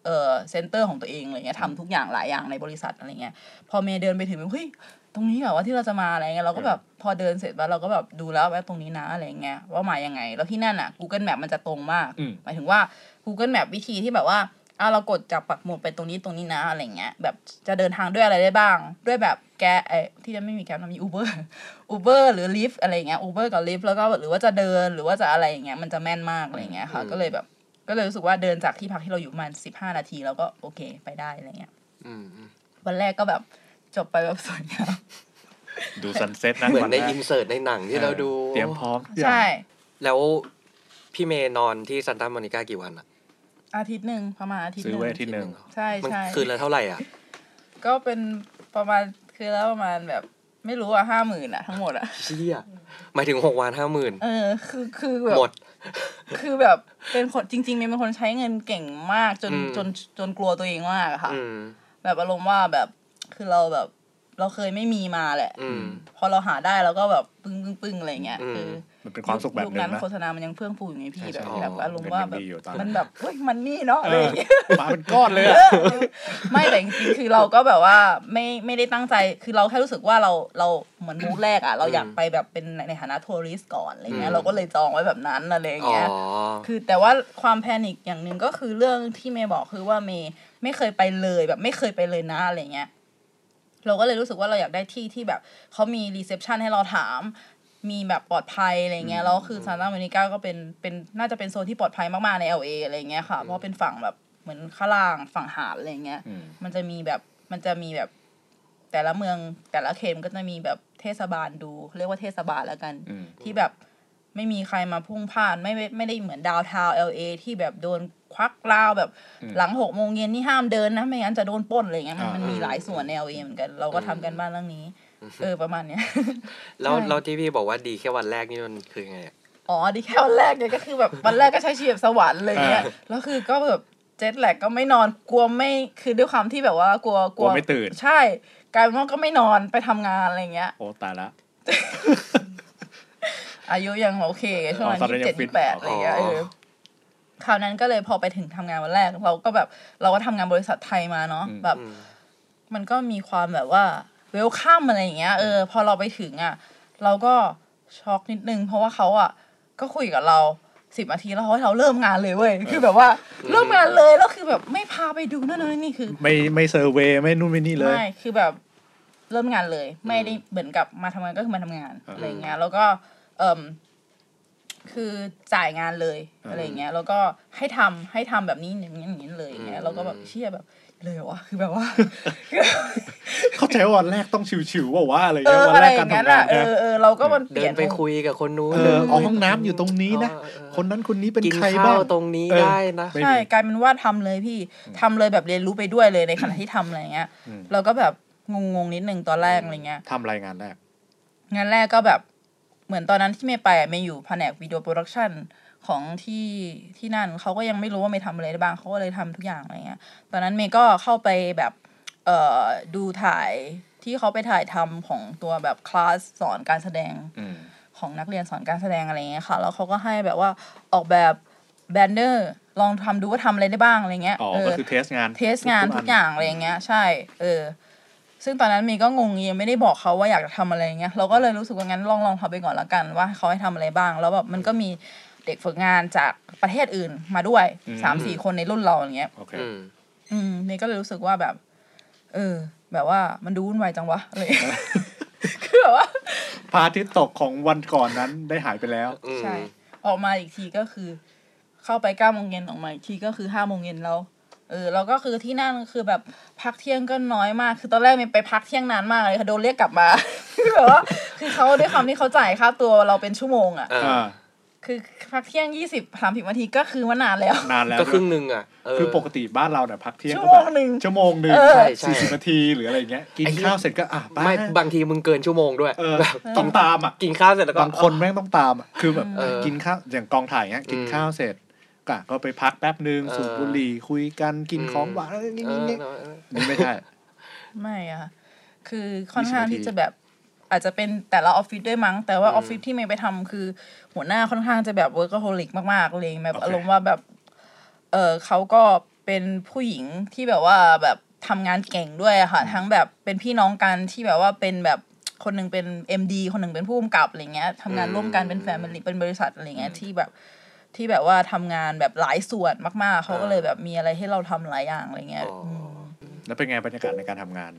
เอ่อ center ของตัวเองอะไรเงี้ยทำทุกอย่างหลายอย่างในบริษัทอะไรเงี้ยพอเมย์เดินไปถึงเฮ้ยตรงนี้แบบว่าที่เราจะมาอะไรเงี้ยเราก็แบบพอเดินเสร็จแล้วเราก็แบบดูแล้วว่าตรงนี้นะอะไรเงี้ยว่ามายังไง แล้วที่นั่นอะ Google Map มันจะตรงมากอืมหมายถึงว่า Google Map วิธีที่แบบว่าอะเรากดจากปักหมุดไปตรงนี้ตรงนี้นะอะไรเงี้ยแบบจะเดินทางด้วยอะไรได้บ้าง ด้วยแบบ แกไอที่จะไม่มีแกมันมี Uber Uber หรือ Lyft อะไรเงี้ย Uber กับ Lyft แล้วก็หรือว่าจะเดินหรือว่าจะอะไรอย่างเงี้ยมันจะแม่นมากอะไรเงี้ยค่ะอืมก็เลยแบบ ก็เลยรู้สึกว่าเดินจากที่พักที่เราอยู่ประมาณสิบห้านาทีแล้วก็โอเคไปได้อะไรเงี้ยอืมอืมวันแรกก็แบบจบไปแบบสวยงามๆดูซันเซ็ตนะเหมือนในวัแรกอินเสิร์ตในหนังที่เราดูเตรียมพร้อมทุกอย่างใช่ แล้วพี่เมย์นอนที่ซันตา m ม n นิกากี่วันอะอาทิตย์หนึ่งประมาณอาทิตย์ซื้หอนึ่งไว้อาที่หนึ่งใช่มันใช่คืนละเท่าไหร่อะ ก็เป็นประมาณ คือแล้วประมาณแบบไม่รู้อะห้าหมื่นอะทั้งหมดอะเชี่ยหมายถึงหกวันห้าหมื่นเออ คือคือแบบหมด คือแบบเป็นคนจริงๆเมย์เป็นคนใช้เงินเก่งมากจนอืมจนจนกลัวตัวเองมากอะค่ะอืมแบบอารมณ์ว่าแบบคือเราแบบ เราเคยไม่มีมาแหละอืมพอเราหาได้เราก็แบบปึ้งปึ้งปึ้งอะไรเงี้ยอืมคือ มันเป็นความสุขแบบยุคหนึงนั้นนะโฆษณามันยังเฟื่องฟูอยู่ไงพี่ใช่แบบใช่แบบอารมณ์ว่าเงินยังแบบดีอยู่ตอนนั้นมันแบบเฮ้ยมันนี่เนาะเออะไรออย่างเงี้ยมาเป็นก้อนเลยอะไม่แต่จริงๆคือเราก็แบบว่าไม่ไม่ได้ตั้งใจคือเราแค่รู้สึกว่าเราเราเหมือนมูดแรกอะเราอยากไปแบบเป็นในในฐานะทัวริสต์ก่อนอะไรเงี้อืยมเราก็เลยจองไว้แบบนั้นอะไรอย่างอ๋อเงี้ยคือแต่ว่าความ panic อย่างหนึ่งก็คือเรื่องที่เมย์บอกคือว่าเมย์ไม่เคยไปเลยแบบไม่เคยไปเลยนะอะไรเงี้ยเราก็เลยรู้สึกว่าเราอยากได้ที่ที่แบบเขามี reception ให้เราถาม มีแบบปลอดภัยอะไรเงี้ยแล้วคือซานตาโมนิกาก็เป็นเป็นน่าจะเป็นโซนที่ปลอดภัยมากๆใน LA อะไรเงี้ยค่ะ เพราะเป็นฝั่งแบบเหมือนข้างล่างฝั่งหาดอะไรเงี้ยอืมมันจะมีแบบมันจะมีแบบแต่ละเมืองแต่ละเขตมันก็จะมีแบบเทศบาลดู เรียกว่าเทศบาลแล้วกันอืมที่แบบไม่มีใครมาพลุกพล่านไม่ไม่ไม่ได้เหมือน downtown LA ที่แบบโดนควักลาวแบบอืมหลังหกโมงเย็นนี่ห้ามเดินนะ ไม่งั้นจะโดนปล้นอะไรเงี้ยมันอ่ามัมันมีหลายส่วนใน LA เหมือนกัน เราก็ทำการบ้านเรื่องนี้ เออประมาณเนี้ยแล้วใช่แล้วที่พี่บอกว่าดีแค่วันแรกนี่มันคือไงอะอ๋อดีแค่วันแรกเนี่ยก็คือแบบวันแรกก็ใช้ชีวิตแบบสวรรค์อะไรเงี้ยแล้วคือก็แบบ jet lag ก็ไม่นอนกลัวไม่คือด้วยความที่แบบว่ากลัวกลัวไม่ตื่น ใช่กลายเป็นว่าก็ไม่นอนไปทำงานอะไรเงี้ยโอ้ตายละอายุยังโอเคช่วงนั้นอ๋อตอนนั้นยี่ยัสิบงเจ็ดฟิตยี่แปดอะไรเงี้ยเออคราวนั้นก็เลยพอไปถึงทำงานวันแรก เราก็แบบเราก็ทำงานบริษัทไทยมาเนาะอืมแบบอืมมันก็มีความแบบว่า เวลคัมอะไรอย่างเงี้ยเออพอเราไปถึงอะ เราก็ช็อกนิดนึง เพราะว่าเขาอะ ก็คุยกับเราสิบนาทีแล้วเขาให้เราเริ่มงานเลยเว้ยคือแบบว่าเริ่มงานเลยแล้วคือแบบไม่พาไปดูนั่นนั่นนี่คือ ไม่ไม่เซอร์เวย์ไม่นู่นไม่นี่เลยไม่คือแบบเริ่มงานเลย ไม่ได้เหมือนกับมาทำงานก็คือมาทำงานอ่าอะไรเงี้ยแล้วก็ เอ่มคือจ่ายงานเลยอ่าอะไรเงี้ยแล้วก็ให้ทำให้ทำแบบนี้อย่างนี้อย่างนี้เลยอย่างเงี้ยอืมเราก็แบบเชื่อแบบ เลยเหรอวะคือแบบว่า เข้าใจว่าวันแรกต้องชิวๆว่าว่าอะไรเอเงี้ยอวันอะไรแรกอการย่างนั้นทำงาอะนเอเนี่ยอเออเราก็มันเปเดิลี่ยนนไปคุยกับคนนู้นเอออ๋อห้องน้ำอยู่ตรงนี้นะเออเออคนนั้นคนนี้เป็นกินใครข้าบ้างวตรงนี้เออได้นะไม่ใช่มีกลายเป็นว่าทำเลยพี่ทำเลยแบบเรียนรู้ไปด้วยเลยในขณะที่ทำอะไรเงี้ยอืมเราก็แบบงงๆนิดนึงตอนแรกอะไรเงี้ยทำไรงานแรกงานแรกก็แบบเหมือนตอนนั้นที่เมย์ไปอะเมย์อยู่แผนก video production ของที่ที่นั่นเขาก็ยังไม่รู้ว่าเมย์ทำอะไรได้บ้างเขาก็เลยทำทุกอย่างอะไรเงี้ยตอนนั้นเมย์ก็เข้าไปแบบเอ่อดูถ่ายที่เขาไปถ่ายทำของตัวแบบคลาสสอนการแสดงอืมของนักเรียนสอนการแสดงอะไรเงี้ยค่ะแล้วเขาก็ให้แบบว่าออกแบบแบนเนอร์ลองทำดูว่าทำอะไรได้บ้างอะไรเงี้ยอ๋อเออก็คือเทสงานเทสงานทุกอย่างอะไรอย่างเงี้ย ใช่ เออ ซึ่งตอนนั้นเมย์ก็งงยังไม่ได้บอกเขาว่าอยากจะทำอะไรอย่างเงี้ยเราก็เลยรู้สึกว่างั้นลองลองทำไปก่อนละกัน ว่าเขาให้ทำอะไรบ้าง แล้วแบบมันก็มี เด็กฝึกงานจากประเทศอื่นมาด้วยอืมสามสี่คนในรุ่นเราอย่างเงี้ยโอเคอืมอืมเมย์ก็เลยรู้สึกว่าแบบ เออ แบบว่ามันดูวุ่นวายจังวะอะไรอย่างเงี้ยคือแบบว่าพระอาทิตย์ตกของวันก่อนนั้นได้หายไปแล้วอืมใช่ ออกมาอีกทีก็คือ เข้าไปเก้าโมงเย็นออกมาอีกทีก็คือห้าโมงเย็นแล้วเออแล้วก็คือที่นั่นคือแบบพักเที่ยงก็น้อยมาก คือตอนแรกเมย์ไปพักเที่ยงนานมากเลยค่ะโดนเรียกกลับมาคือแบบว่าคือเขาด้วยความที่เขาจ่ายค่าตัวเราเป็นชั่วโมงอะเอออ่า คือพักเที่ยงยี่สิบสามสิบนาทีก็คือว่านานแล้ว นานแล้วก็ครึ่งหนึ่งอะเคือปกติบ้านเราเนี่ยพักเที่ยงชั่ก็วโมแบงบหนึ่งชั่วโมงหนึ่งเออใช่ใช่สี่สิบนาทีหรืออะไรเงี้ยกินไอ้เหี้ยข้าวเสร็จก็อะไปไม่บางทีมึงเกินชั่วโมงด้วยเออแบบต้องตามอะกินข้าวเสร็จแล้วก็บางคนแม่งต้องตามอะคือแบบเออกินข้าวอย่างกองถ่ายเงี้ยกินอืมข้าวเสร็จก็ก็ไปพักแป๊บนึงเออสูบบุหรี่คุยกันกินอืมของหวานอะไรนี่เอนี่อนี่เออเออนี่ไม่ใช่ไม่อะค่ะคือค่อนข้าง20ที่จะแบบ อาจจะเป็นแต่ละออฟฟิศด้วยมั้ง แต่ว่าออฟฟิศที่เมย์ไปทำคือ หัวหน้าค่อนข้างจะแบบ workaholic มากๆเลยแบบโอเคอารมณ์ว่าแบบ เออเขาก็เป็นผู้หญิงที่แบบว่าแบบทำงานเก่งด้วยอะค่ะ ทั้งแบบเป็นพี่น้องกันที่แบบว่าเป็นแบบคนหนึ่งเป็น MD คนหนึ่งเป็นผู้กำกับอะไรเงี้ยทำงานร่วมกันเป็นแฟมิลี่เป็นบริษัทอะไรเงี้ยที่แบบที่แบบว่าทำงานแบบหลายส่วนมากๆ เขาก็เลยแบบมีอะไรให้เราทำหลายอย่างอะไรเงี้ยอ๋ออืมแล้วเป็นไงบรรยากาศในการทำงาน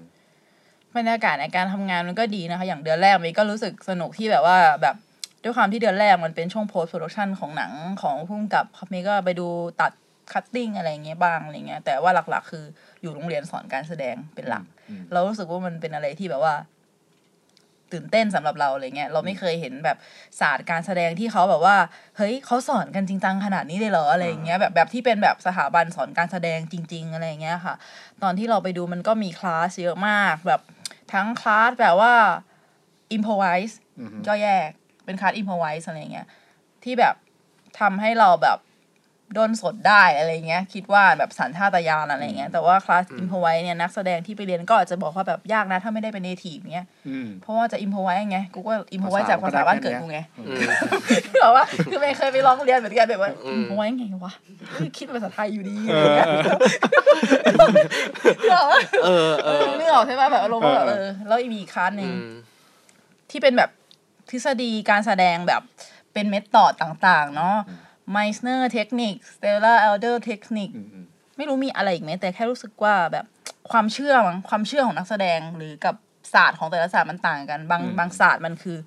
บรรยากาศในการทำงานมันก็ดีนะคะ อย่างเดือนแรกมันก็รู้สึกสนุกที่แบบว่าแบบด้วยความที่เดือนแรกมันเป็นช่วง post production ของหนังของพุ่มกับเมย์ก็ไปดูตัดคัตติ้งอะไรเงี้ยบ้างอะไรเงี้ยแต่ว่าหลักๆ คืออยู่โรงเรียนสอนการแสดงเป็นหลักอืมเรารู้สึกว่ามันเป็นอะไรที่แบบว่า ตื่นเต้นสำหรับเราอะไรเงี้ยเราไม่เคยเห็นแบบศาสตร์การแสดงที่เขาแบบว่า เฮ้ยเขาสอนกันจริงจังขนาดนี้เลยเหรออะไรอย่างเงี้ยแบบแบบที่เป็นแบบสถาบันสอนการแสดงจริง ๆ อะไรอย่างเงี้ยค่ะ ตอนที่เราไปดูมันก็มีคลาสเยอะมากแบบ ทั้งคลาสแบบว่า improvise อือฮึก็แยก เป็นคลาส improvise อะไรอย่างเงี้ย ที่แบบทำให้เราแบบ ด้นสดได้อะไรเงี้ย คิดว่าแบบสัญชาตญาณอะไรเงี้ย แต่ว่าคลาส improvise เนี่ยนักแสดงที่ไปเรียนก็อาจจะบอกว่าแบบยากนะ ถ้าไม่ได้เป็น native เงี้ยอืมเพราะว่าจะ improvise ไง กูก็ improvise ภาษาจากภาษาบ้านเกิดก็ได้กูไงอืมแบบว่าคือไม่เคยไปลองเรียนเหมือนกันแบบว่าอืม improvise ไงวะเอ้ยคิดภาษาไทยอยู่ดีอะไรเงี้ยนึกออกปะเออเอเอออนึกออกใช่ปะแบบอารมณ์ว่าแบบเอเอออแล้วอีกคลาสหนึ่งอืมที่เป็นแบบทฤษฎีการแสดงแบบเป็น method ต่าง ๆ เนาะ Meisner technique Stella Adler technique อืมอืมไม่รู้มีอะไรอีกไหมแต่แค่รู้สึกว่าแบบความเชื่อมั้งความเชื่อของนักแสดงหรือกับศาสตร์ของแต่ละศาสตร์มันต่างกัน บางบางศาสตร์มันคือ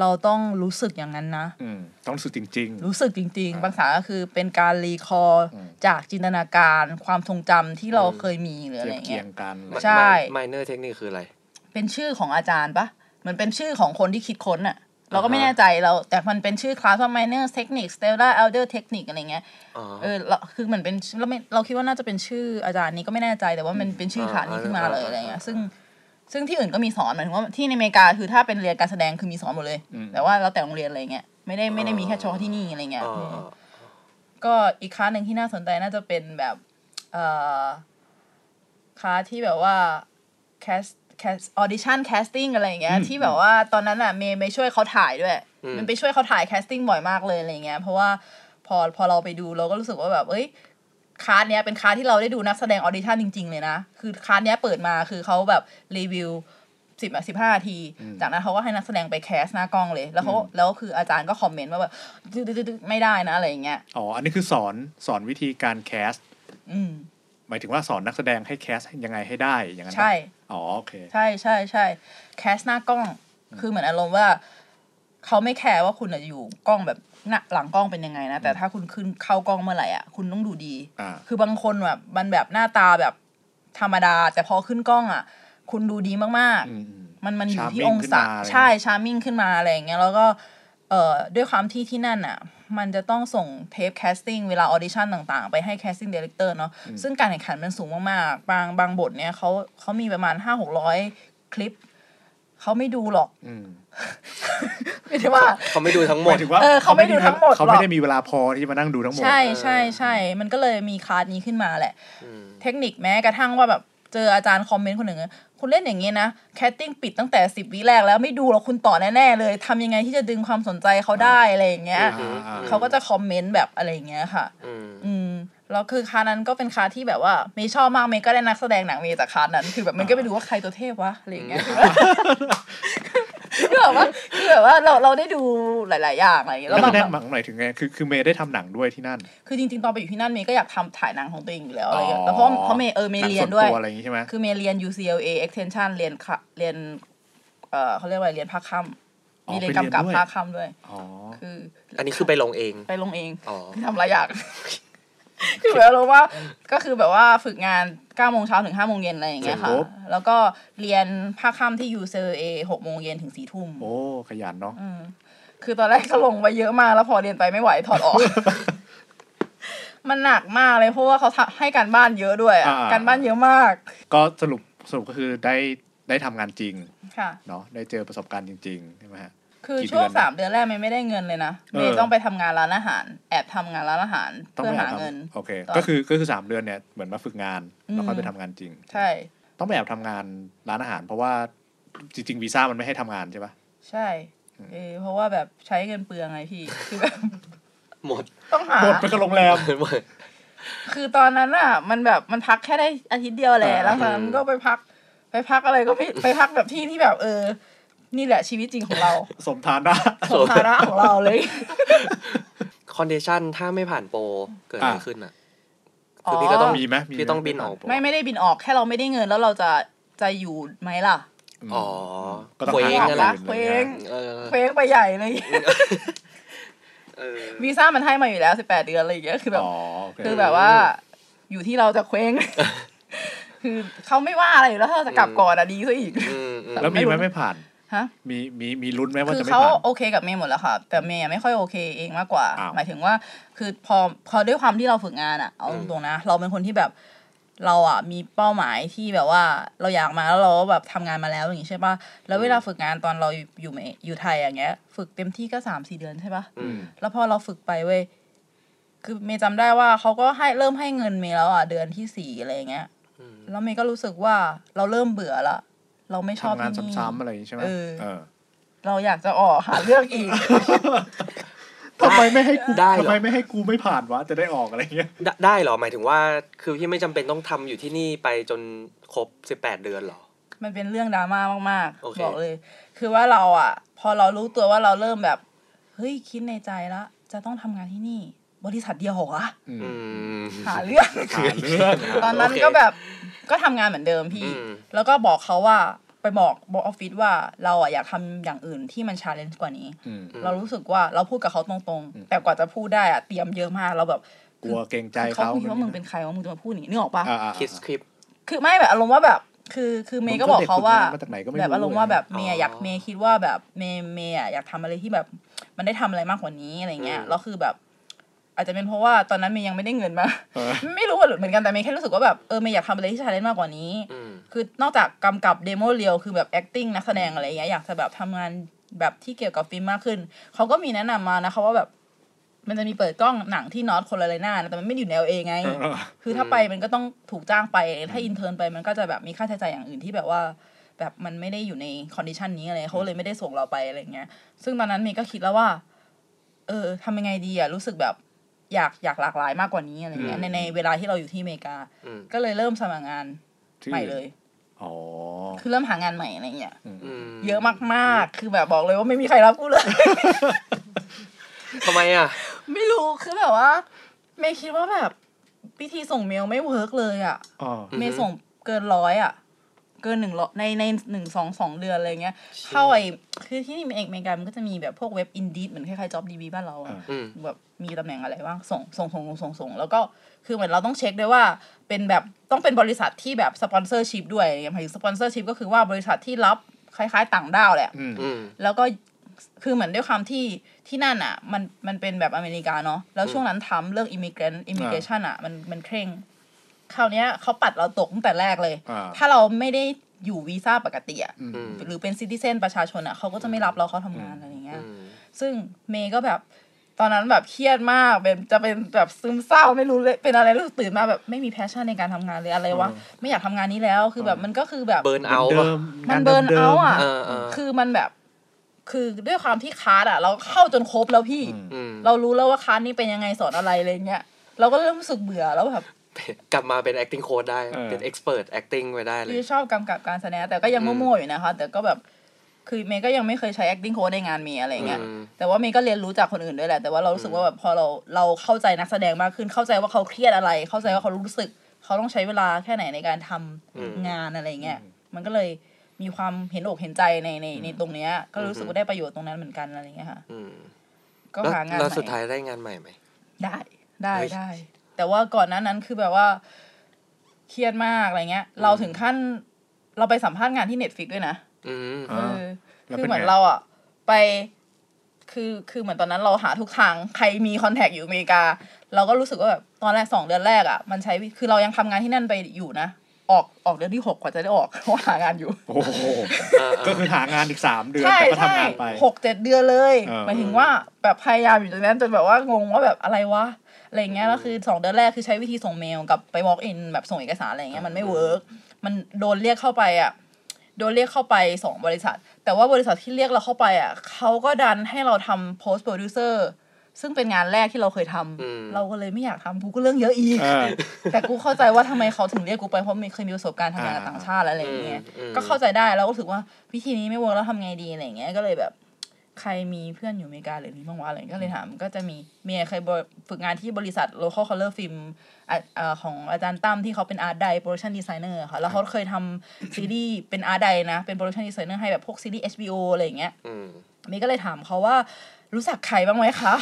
เราต้องรู้สึกอย่างนั้นนะอืมต้องรู้สึกจริงรู้สึกจริง ๆ บางศาสตร์ก็คือเป็นการ recall อืมจากจินตนาการความทรงจำที่เราเคยมีหรือๆอะไรเทียบเคีเงี้ยใช่ Meisner technique คืออะไร เป็นชื่อของอาจารย์ปะเหมือนเป็นชื่อของคนที่คิดค้นอะ เราก็อ่าฮะไม่แน่ใจเราแต่มันเป็นชื่อคลาสว่า Meisner technique Stella Adler technique อะไรเงี้ยอ๋อเออเราคือเหมือนเป็นเราไม่เราคิดว่าน่าจะเป็นชื่ออาจารย์นี้ก็ไม่แน่ใจแต่ว่ามันเป็นชื่อคลาสนี้ขึ้นมาเลยอ่าอะไรเงี้ยซึ่งซึ่งที่อื่นก็มีสอนหมายถึงว่าที่ในอเมริกาคือถ้าเป็นเรียนการแสดงคือมีสอนหมดเลยอืมแต่ว่าเราแต่โรงเรียนอะไรเงี้ยไม่ได้ไม่ได้มีแค่เฉพาะที่นี่อะไรเงี้ยอ๋อเออก็อีกคลาสหนึ่งที่น่าสนใจน่าจะเป็นแบบเอ่อคลาสที่แบบว่า cast cast audition casting อะไรอย่างเงี้ยอืมที่แบบว่าตอนนั้นอะเมย์ไปช่วยเขาถ่ายด้วยอืมมันไปช่วยเขาถ่าย casting บ่อยมากเลยอะไรเงี้ยเพราะว่าพอพอเราไปดูเราก็รู้สึกว่าแบบเอ้ยคลาสเนี้ยเป็นคลาสที่เราได้ดูนักแสดง audition จริง ๆ เลยนะ คือคลาสเนี้ยเปิดมาคือเขาแบบรีวิวสิบสิบห้านาทีอืมจากนั้นเขาก็ให้นักแสดงไป cast หน้ากล้องเลย แล้วเขาอืมแล้วคืออาจารย์ก็คอมเมนต์ว่าแบบดึ๊ดๆๆไม่ได้นะอะไรอย่างเงี้ยอ๋ออันนี้คือสอนสอนวิธีการแคสอืมหมายถึงว่าสอนนักแสดงให้แคสยังไงให้ได้อย่างนั้นปะใช่ อ๋อโอเค ใช่ใช่ใช่แคสหน้ากล้อง คือเหมือนอารมณ์ว่า เขาไม่แคร์ว่าคุณอะอยู่กล้องแบบหน้าหลังกล้องเป็นยังไงนะ แต่ถ้าคุณขึ้นเข้ากล้องเมื่อไหร่อะคุณต้องดูดีอ่าคือบางคนแบบมันแบบหน้าตาแบบธรรมดา แต่พอขึ้นกล้องอะ คุณดูดีมากอืมอืมๆมันมันอยู่ที่ Charming องศาขึ้นมาอะไรใช่ชาร์มิ่งขึ้นมาอะไรอย่างเงี้ยแล้วก็ เอ่อด้วยความที่ที่นั่นอะ มันจะต้องส่งเทป casting เวลา audition ต่างๆ ไปให้ casting director เนาะซึ่งการแข่งขันมันสูงมากๆ บางบางบทเนี่ยเขาเขามีประมาณห้าหกร้อยคลิปเขาไม่ดูหรอกอืมไม่ใช่ว่าเขาไม่ดูทั้งหมดหมายถึงว่าเออเขาไม่ดูทั้งหมดหรอกเขาหรไม่ได้มีเวลาพอที่จะมานั่งดูทั้งหมด ใช่ใช่ใช่มันก็เลยมีคลาสนี้ขึ้นมาแหละอืมเทคนิคแม้กระทั่งว่าแบบ เจออาจารย์คอมเมนต์คนหนึ่งอะคุณเล่นอย่างนี้นะcasting ปิดตั้งแต่สิบวิแรกแล้วไม่ดูหรอกคุณต่อแน่ๆเลยทำยังไงที่จะดึงความสนใจเขาได้อะไรอย่างเงี้ยอ่าอ่าเขาก็จะคอมเมนต์แบบอะไรอย่างเงี้ยค่ะอืมอืมแล้วคือคลาสนั้นก็เป็นคลาสที่แบบว่าเมย์ชอบมากเมย์ก็ได้นักแสดงหนังเมย์จากคลาสนั้น คือแบบมันก็ไปดูว่าใครตัวเทพวะอะไรอย่างเงี้ย คือแบบว่าคือแบบว่าเราเราได้ดูหลาย ๆ อย่างอะไรอย่างเงี้ยแล้วบางแล้วแสดงหนังหมายถึงไงคือคือเมย์ได้ทำหนังด้วยที่นั่น คือจริง ๆ ตอนไปอยู่ที่นั่นเมย์ก็อยากทำถ่ายหนังของตัวเองอยู่แล้วอะไรเงี้ยอ๋อแล้วเพราะเพราะเมย์เออเมย์เรียนด้วยหงส่ตัอะไรอย่างงี้ใช่ไหมคือเมย์เรียน UCLA extension เรียนค่ะเรียนเอ่อเขาเรียกว่าอะไรเรียนภาคค่ำอ๋อมีเรียนไปเรียนกำกับด้วยภาคค่ำด้วยอ๋อคือ อันนี้คือไปลงเอง ไปลงเองอ๋อทำหลายอย่าง คือแบบรู้ว่าก็คือแบบว่าฝึกงานเก้าโมงเช้าถึงห้าโมงเย็นอะไรอย่างเงี้ยค่ะเสร็จปุ๊บแล้วก็เรียนภาคค่ำที่ UCLA หกโมงเย็นถึงสี่ทุ่มโอ้ ขยันเนาะอืมคือตอนแรกก็ลงไปเยอะมากแล้วพอเรียนไปไม่ไหวถอดออก มันหนักมากเลยเพราะว่าเขาทำให้การบ้านเยอะด้วยอะอ่าการบ้านเยอะมาก ก็สรุปสรุปก็คือได้ได้ทำงานจริงค่ะเนาะได้เจอประสบการณ์จริงๆใช่ไหมฮะ คือกี่ช่วงเดือนนะสามเดือนแรกเมย์ไม่ได้เงินเลยนะเออเมย์ต้องไปทำงานร้านอาหาร แอบทำงานร้านอาหารต้องเพื่อไปหาแอบเงินทำโอเคตอนก็คือก็คือสามเดือนเนี่ยเหมือนมาฝึกงานแล้วค่อยอืมไปทำงานจริง ใช่ ต้องไปแอบทำงานร้านอาหาร เพราะว่าจริงๆวีซ่ามันไม่ให้ทำงานใช่ปะใช่เออเพราะว่าแบบใช้เงินเปลืองไงพี่คือแบบหมดต้องหาหมดไปกับโรงแรมหมดคือตอนนั้นอะ มันแบบมันพักแค่ได้อาทิตย์เดียวแหละอ่าแล้วจากนั้นก็ไปพัก ไปพักอะไรก็ไม่ไปพักแบบที่ที่แบบเออ นี่แหละชีวิตจริงของเรา สมฐานะสมฐานะของเราเลยคอนเดชันถ้าไม่ผ่านโปรเกิดอะไรอะขึ้นอะอ๋อคือพี่ก็ต้องมีไหมมีไหมพี่ต้องบินออก ไม่ไม่ได้บินออกแค่เราไม่ได้เงินแล้วเราจะจะอยู่ไหมล่ะมอ๋อก็ต้องเคว้งหานั่นทาแหงละอื่นเคว้งเออเคว้งไปใหญ่เลยเออวีซ่ามันให้มาอยู่แล้วสิบแปดเดือนอะไรอย่างเงี้ยคือแบบอ๋อโอเคคือแบบว่า อยู่ที่เราจะเคว้งคือเขาไม่ว่าอะไรอยู่แล้วถ้าเราจะกลับก่อนอะดีซะอีกอืมอืมแล้วมีไหมไม่รู้ไม่ผ่าน ฮะมีมีมีลุ้นไหมว่าคือจะไม่เขาผ่านโอเคกับเมย์หมดแล้วค่ะ แต่เมย์ไม่ค่อยโอเคเองมากกว่าอ้าวหมายถึงว่า คือพอพอด้วยความที่เราฝึกงานอะเอาตรงๆนะ เราเป็นคนที่แบบเราอะมีเป้าหมายที่แบบว่าเราอยากมาแล้วเราก็แบบทำงานมาแล้วอย่างงี้ใช่ปะแล้วเวลาฝึกงานตอนเราอยู่อยู่อยู่ไทยอย่างเงี้ย ฝึกเต็มที่ก็สามสี่เดือนใช่ปะอืมแล้วพอเราฝึกไปเว้ยคือเมย์จำได้ว่าเขาก็ให้เริ่มให้เงินเมย์แล้วอะเดือนที่สี่อะไรอย่างเงี้ยอืมแล้วเมย์ก็รู้สึกว่าเราเริ่มเบื่อละ เราไม่ชอบทำงานที่นี่ซ้ำๆอะไรอย่างงี้ใช่ไหมเออเออ เราอยากจะออกหาเรื่องอีกทำไมไม่ให้กูได้เหรอทำไมไม่ให้กูไม่ผ่านวะจะได้ออกอะไรเงี้ยได้ได้เหรอหมายถึงว่าคือพี่ไม่จำเป็นต้องทำอยู่ที่นี่ไปจนครบสิบแปดเดือนเหรอ มันเป็นเรื่องดราม่ามากโอเคๆบอกเลย คือว่าเราอะ พอเรารู้ตัวว่าเราเริ่มแบบเฮ้ยคิดในใจละจะต้องทำงานที่นี่ บริษัทเดียวเหรอวะอืมหาเรื่องหาเรื่องตอนนั้นโอเคก็แบบก็ทำงานเหมือนเดิมพี่อืมแล้วก็บอกเขาว่าไปบอกบอกออฟฟิศว่าเราอะอยากทำอย่างอื่นที่มัน challenge กว่านี้อืมเรารู้สึกว่าเราพูดกับเขาตรงๆ แต่กว่าจะพูดได้อะเตรียมเยอะมากเราแบบกลัวเกรงใจคือเขาเขาคิดว่ามึงเป็นใครว่ามึงจะมาพูดอย่างนี้นึกออกปะอ่าๆคิดสคริปต์คือไม่แบบอารมณ์ว่าแบบคือคือเมย์ก็บอกเขาว่ามึงก็เด็กฝึกงานมาจากไหนก็ไม่รู้แบบอารมณ์ว่าแบบเมย์อ๋ออะอยากเมย์คิดว่าแบบเมย์เมย์อะอยากทำอะไรที่แบบมันได้ทำอะไรมากกว่านี้อะไรเงี้ยอืมแล้วคือแบบ อาจจะเป็นเพราะว่าตอนนั้นเมย์ยังไม่ได้เงินมาเออไม่รู้ว่าเหมือนกันแต่เมย์แค่รู้สึกว่าแบบเออเมย์อยากทำอะไรที่ challenge มากกว่านี้อืมคือนอกจากกำกับ demo reel คือแบบ acting นักแสดงอะไรเงี้ยอยากจะแบบทำงานแบบที่เกี่ยวกับฟิล์มมากขึ้น เขาก็มีแนะนำมานะคะว่าแบบ มันจะมีเปิดกล้องหนังที่ North Carolina นะแต่มันไม่ได้อยู่ใน LA ไงเออคือถ้าไปมันก็ต้องถูกจ้างไป ถ้า intern ไปมันก็จะแบบมีค่าใช้จ่ายอย่างอื่นที่แบบว่าแบบมันไม่ได้อยู่ใน condition นี้อะไรเขาเลยไม่ได้ส่งเราไปอะไรเงี้ย ซึ่งตอนนั้นเมย์ก็คิดแล้วว่า เออทำยังไงดีอะรู้สึกแบบ อยากอยากหลากหลายมากกว่านี้อะไรเงี้ยอืมในในเวลาที่เราอยู่ที่อเมริกาอืมก็เลยเริ่มสมัครงานที่ใหม่เลยอ๋อคือเริ่มหางานใหม่อะไรเงี้ยอืมเยอะมากๆ คือแบบบอกเลยว่าไม่มีใครรับกูเลยทำไมอะ ไม่รู้คือแบบว่าเมย์คิดว่าแบบวิธีส่งเมลไม่ work เลยอะอ๋ออือฮึเมย์ส่งเกินร้อยอะเกินหนึ่งร้อยในในหนึ่งสองสองเดือนอะไรเงี้ยเชี่ยเข้าไอคือที่นี่เองอเมริกามันก็จะมีแบบพวกเว็บ Indeed เหมือนคล้ายๆ JobsDB บ้านเราอะอืมแบบ มีตำแหน่งอะไรบ้างส่งส่งส่งส่งส่งส่งแล้วก็คือเหมือนเราต้องเช็คด้วยว่าเป็นแบบต้องเป็นบริษัทที่แบบ sponsorship ด้วยหมายถึง sponsorship ก็คือว่าบริษัทที่รับคล้าย ๆ ต่างด้าวแหละอืมอืมแล้วก็คือเหมือนด้วยความที่ที่นั่นอะ มันมันเป็นแบบอเมริกาเนาะแล้วช่วงนั้นทำเรื่อง immigrant immigration อะมันมันเคร่งคราวเนี้ยเขาปัดเราตกตั้งแต่แรกเลยอ่าถ้าเราไม่ได้อยู่วีซ่าปกติอะอืมอืมหรือเป็น citizen ประชาชนอะเขาก็จะไม่รับเราเขาทำงานอะไรอย่างเงี้ยอืมซึ่งเมย์ก็แบบ ตอนนั้นแบบเครียดมากเป็นจะเป็นแบบซึมเศร้าไม่รู้เลยเป็นอะไรรู้สึกตื่นมาแบบไม่มี passion ในการทำงานเลยอะไรวะไม่อยากทำงานนี้แล้วคือแบบมันก็คือแบบ burnout เดิมมัน burnout อะเออเออคือมันแบบคือด้วยความที่คลาสอะ เราเข้าจนครบแล้วพี่อืมอืมเรารู้แล้วว่าคลาสนี้เป็นยังไงสอนอะไรอะไรเงี้ยเราก็เริ่มรู้สึกเบื่อแล้วแบบกลับมาเป็น acting coach ได้เออเป็น expert acting ไปได้เลยคือชอบกำกับการแสดงแต่ก็ยังอืมมั่วๆอยู่นะคะ แต่ก็แบบ คือเมย์ก็ยังไม่เคยใช้ acting coach ในงานเมย์อะไรเงี้ยอืมแต่ว่าเมย์ก็เรียนรู้จากคนอื่นด้วยแหละ แต่ว่าเรารู้สึกว่าแบบพอเราเราเข้าใจนักแสดงมากขึ้น เข้าใจว่าเขาเครียดอะไร เข้าใจว่าเขารู้สึก เขาต้องใช้เวลาแค่ไหนในการทำอืมงานอะไรเงี้ย มันก็เลยมีความเห็นอกเห็นใจในในในตรงเนี้ย ก็รู้สึกว่าได้ประโยชน์ตรงนั้นเหมือนกันอะไรเงี้ยค่ะอืมก็แล้วหางานแล้วใหม่สุดท้ายได้งานใหม่ไหม ได้ได้เฮ้ยได้ แต่ว่าก่อนหนั้นนั้นคือแบบว่าเครียดมากอะไรเงี้ย เราถึงขั้นเราไปสัมภาษณ์งานที่ Netflix ด้วยนะ อืมอ่าเออแล้วคือเป็นเหมือนไงเราอะ ไปคือคือเหมือนตอนนั้นเราหาทุกทางใครมี contact อยู่อเมริกา เราก็รู้สึกว่าแบบตอนแรกสองเดือนแรกอะ มันใช้วิคือเรายังทำงานที่นั่นไปอยู่นะออกออกเดือนที่หกกว่าจะได้ออกเพราะว่าหางานอยู่โอ้โหอ่าก็คือหางานอีกสามเดือนใช่แต่ก็ใช่ทำงานไปหกเจ็ดเดือนเลยเออหมายถึงว่าแบบพยายามอยู่ตรงนั้นจนแบบว่างงว่าแบบอะไรวะอะไรเงี้ยแล้วคือสองเดือนแรกคือใช้วิธีส่งเมลกับไป walk in แบบส่งเอกสารอะไรเงี้ยมันไม่เวิร์กมันโดนเรียกเข้าไปอะ โดนเรียกเข้าไปสองบริษัท แต่ว่าบริษัทที่เรียกเราเข้าไปอะเขาก็ดันให้เราทำ post producer ซึ่งเป็นงานแรกที่เราเคยทำอืมเราก็เลยไม่อยากทำกูก็เรื่องเยอะอีกเออแต่กูเข้าใจว่าทำไมเขาถึงเรียกกูไปเพราะมีเคยมีประสบการณ์ทำงานกับอ่าต่างชาติอะไรอย่างเงี้ยอืมก็เข้าใจได้แล้วก็รู้สึกว่าวิธีนี้ไม่เวิร์กแล้วทำไงดีอะไรอย่างเงี้ยก็เลยแบบ ใครมีเพื่อนอยู่อเมริกาหรือนี่บ้างวะอะไรก็เลยถาม ก็จะมีเมียเคยฝึกงานที่บริษัท local color film อะเอ่อของอาจารย์ตั้มที่เขาเป็น art di production designer ค่ะ แล้วเขาเคยทำซีรีส์เป็น art di นะ เป็น production designer ให้แบบพวกซีรีส์ HBO อะไรอย่างเงี้ยอืมเมย์ก็เลยถามเขาว่ารู้จักใครบ้างไหมคะ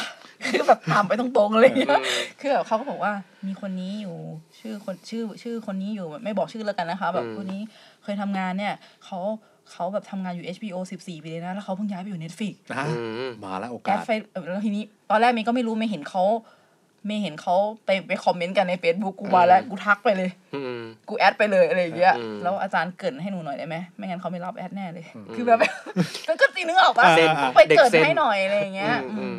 คือแบบถามไปตรงๆอะไรอย่างเงี้ยคือแบบเขาก็บอกว่ามีคนนี้อยู่ชื่อคนชื่อชื่อคนนี้อยู่ไม่บอกชื่อแล้วกันนะคะ แบบอืมคนนี้เคยทำงานเนี่ยเขา เขาแบบทำงานอยู่ HBO 14 ปีเลยนะ แล้วเขาเพิ่งย้ายไปอยู่ Netflix นะอืมมาแล้วโอแอดกาสไฟเอ่อแล้วทีนี้ ตอนแรกเมย์ก็ไม่รู้เมย์เห็นเขาเมย์เห็นเขาไปไปคอมเมนต์กันใน Facebook กูมาแล้วกูทักไปเลยอืมกูแอดไปเลยอะไรอย่างเงี้ยอืมแล้วอาจารย์เกรินให้หนูหน่อยได้ไหมไม่งั้นเขาไม่รับแอดแน่เลย คือแบบมันก็จริงนึกออกปะเส้นต้องไปเกรินเด็กเส้นให้หน่อยอะไรอย่างเงี้ยอืม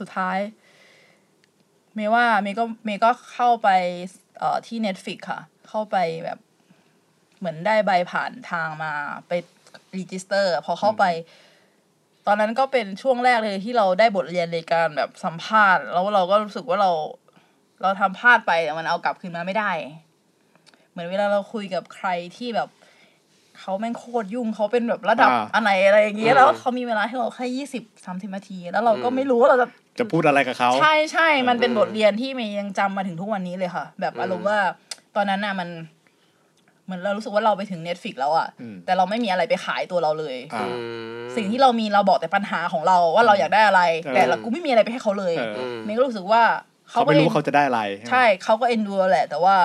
สุดท้าย เมย์ว่าเมย์ก็เมย์ก็เข้าไปเอ่อที่ Netflix ค่ะ เข้าไปแบบ เหมือนได้ใบผ่านทางมาไปรีจิสเตอร์ พอเข้าไป ตอนนั้นก็เป็นช่วงแรกเลยที่เราได้บทเรียนในการแบบสัมภาษณ์ แล้วเราก็รู้สึกว่าเรา เราทำพลาดไปแต่มันเอากลับคืนมาไม่ได้ เหมือนเวลาเราคุยกับใครที่แบบเขาแม่งโคตรยุ่งเขาเป็นแบบระดับอ่าอันไหนอะไรอย่างเงี้อืยมแล้วเขามีเวลาให้เราแค่ยี่สิบสามสิบนาที แล้วเราก็ไม่รู้ว่าเราจะจะพูดอะไรกับเขาใช่ใช่มันเป็นบทเรียนที่เมย์ยังจำมาถึงทุกวันนี้เลยค่ะ แบบอารมณ์ว่าตอนนั้นน่ะมันเห มือนเรารู้สึกว่าเราไปถึง Netflix แล้วอะอืมแต่เราไม่มีอะไรไปขายตัวเราเลยอ่าอืมสิ่งที่เรามีเราบอกแต่ปัญหาของเราว่าเราอยากได้อะไรเออแต่เรากูไม่มีอะไรไปให้เขาเลยเอออืมเมย์ก็รู้สึกว่าเขาก็ไม่รู้อ็นเขาจะได้อะไร ใช่เขาก็เอ็นดูเราแหละ แต่ว่า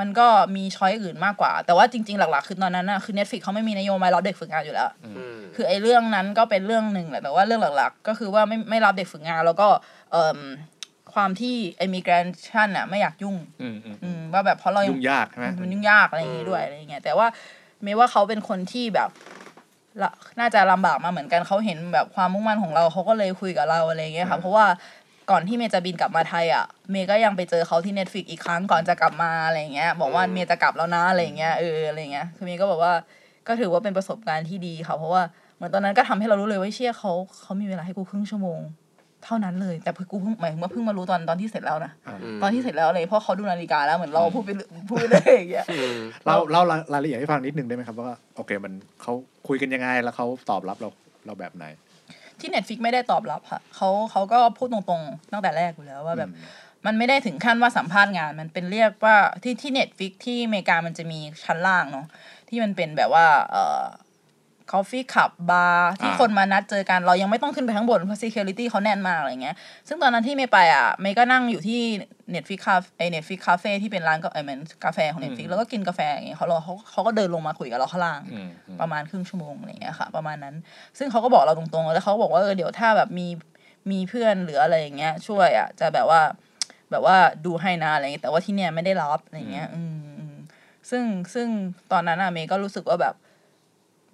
มันก็มีช้อยอื่นมากกว่า แต่ว่าจริง ๆ หลัก ๆ คือตอนนั้นน่ะคือ Netflix เขาไม่มีนโยบายรับเด็กฝึกงานอยู่แล้วอืมคือไอ้เรื่องนั้นก็เป็นเรื่องหนึ่งแหละแต่ว่าเรื่องหลัก ๆ ก็คือว่าไม่ไม่รับเด็กฝึกงานแล้วก็เอ่ม ความที่ immigration อะไม่อยากยุ่งอืมอืมอืมว่าแบบเพราะเรายัยุ่งยากใช่ไหมมันยุ่งยากอะไรอย่างงี้ด้วยอะไรอย่างเงี้ยแต่ว่าเมย์ว่าเขาเป็นคนที่แบบละน่าจะลำบากมาเหมือนกันเขาเห็นแบบความมุ่งมั่นของเราเขาก็เลยคุยกับเราอะไรอย่างเงี้ยค่ะเพราะว่าก่อนที่เมย์จะบินกลับมาไทยอะเมย์ก็ยังไปเจอเขาที่ Netflix อีกครั้งก่อนจะกลับมาอะไรอย่างเงี้ย บอกว่าเมย์จะกลับแล้วนะอะไรอย่างเงี้ยเอออะไรอย่างเงี้ยคือเมย์ก็บอกว่าก็ถือว่าเป็นประสบการณ์ที่ดีค่ะเพราะว่าเหมือนตอนนั้นก็ทำให้เรารู้เลยว่าเชี่ยเขาเขามีเวลาให้กูครึ่งชั่วโมง เท่านั้นเลย แต่กูเพิ่งหมายถึงว่าเพิ่งมารู้ตอนตอนที่เสร็จแล้วนะมตอนที่เสร็จแล้วเลยเพราะเขาดูนาฬิกาแล้วเหมือนเราพูดไปเรื่อยพูดไปเลยอย่างเงี้ยอืมเราเล่ารายละเอียดให้ฟังนิดนึงได้ไหมครับว่าโอเคมันเขาคุยกันยังไงแล้วเขาตอบรับเราเราแบบไหน ที่ Netflix ไม่ได้ตอบรับค่ะเขาเขาก็พูดตรงๆตั้งแต่แรกอยู่แล้วว่าแบบมันไม่ได้ถึงขั้นว่าสัมภาษณ์งาน มันเป็นเรียกว่าที่ที่ Netflix ที่อเมริกามันจะมีชั้นล่างเนาะที่มันเป็นแบบว่า เอ่อ coffee cup bar ที่อ่าคนมานัดเจอกันเรายังไม่ต้องขึ้นไปข้างบนเพราะ security เขาแน่นมากอะไรเงี้ย ซึ่งตอนนั้นที่เมย์ไปอะเมย์ก็นั่งอยู่ที่ Netflix cafe ไอ Netflix cafe ที่เป็นร้านก็ไอเหมือนกาแฟของ Netflix แล้วก็กินกาแฟอย่างเงี้ยเขาเขาเขาก็เดินลงมาคุยกับเราข้างล่างอืมอืมประมาณครึ่งชั่วโมงอะไรอย่างเงี้ยค่ะ ประมาณนั้น ซึ่งเขาก็บอกเราตรงๆแล้วเขาก็บอกว่าเออเดี๋ยวถ้าแบบมีมีเพื่อนหรืออะไรอย่างเงี้ย ช่วยอะจะแบบว่าแบบว่าดูให้นะอะไรอย่างเงี้ยแต่ว่าที่เนี่ยไม่ได้รับอะไรอย่างเงี้ยอืมอืมซึ่งซึ่งตอนนั้นอะเมย์ก็รู้สึกว่าแบบ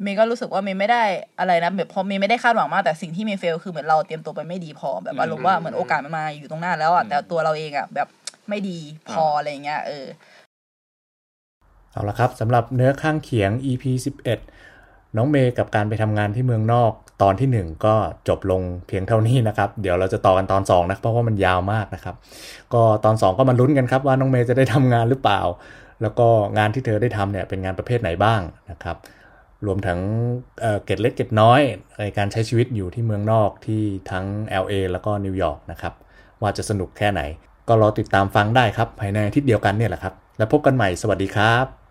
เมย์ก็รู้สึกว่าเมย์ไม่ได้อะไรนะแบบพอเมย์ไม่ได้คาดหวังมากแต่สิ่งที่เมย์เฟลคือเหมือนเราเตรียมตัวไปไม่ดีพอแบบอารมณ์ว่าเหมือนโอกาสมันมาอยู่ตรงหน้าแล้วอะแต่ตัวเราเองอะแบบไม่ดีพออะไรอย่างเงี้ยเออเอาละครับสำหรับเนื้อข้างเคียง EP 11 น้องเมย์กับการไปทำงานที่เมืองนอกตอนที่ 1 ก็จบลงเพียงเท่านี้นะครับ เดี๋ยวเราจะต่อกันตอน2นะเพราะว่ามันยาวมากนะครับ ก็ตอน 2 ก็มาลุ้นกันครับว่าน้องเมย์จะได้ทำงานหรือเปล่า แล้วก็งานที่เธอได้ทำเนี่ยเป็นงานประเภทไหนบ้างนะครับ รวมทั้งเกร็ดเล็กเกร็ดน้อยในการใช้ชีวิตอยู่ที่เมืองนอกที่ทั้ง LA แล้วก็นิวยอร์กนะครับ ว่าจะสนุกแค่ไหน ก็รอติดตามฟังได้ครับ ภายในอาทิตย์เดียวกันเนี่ยแหละครับ แล้วพบกันใหม่สวัสดีครับ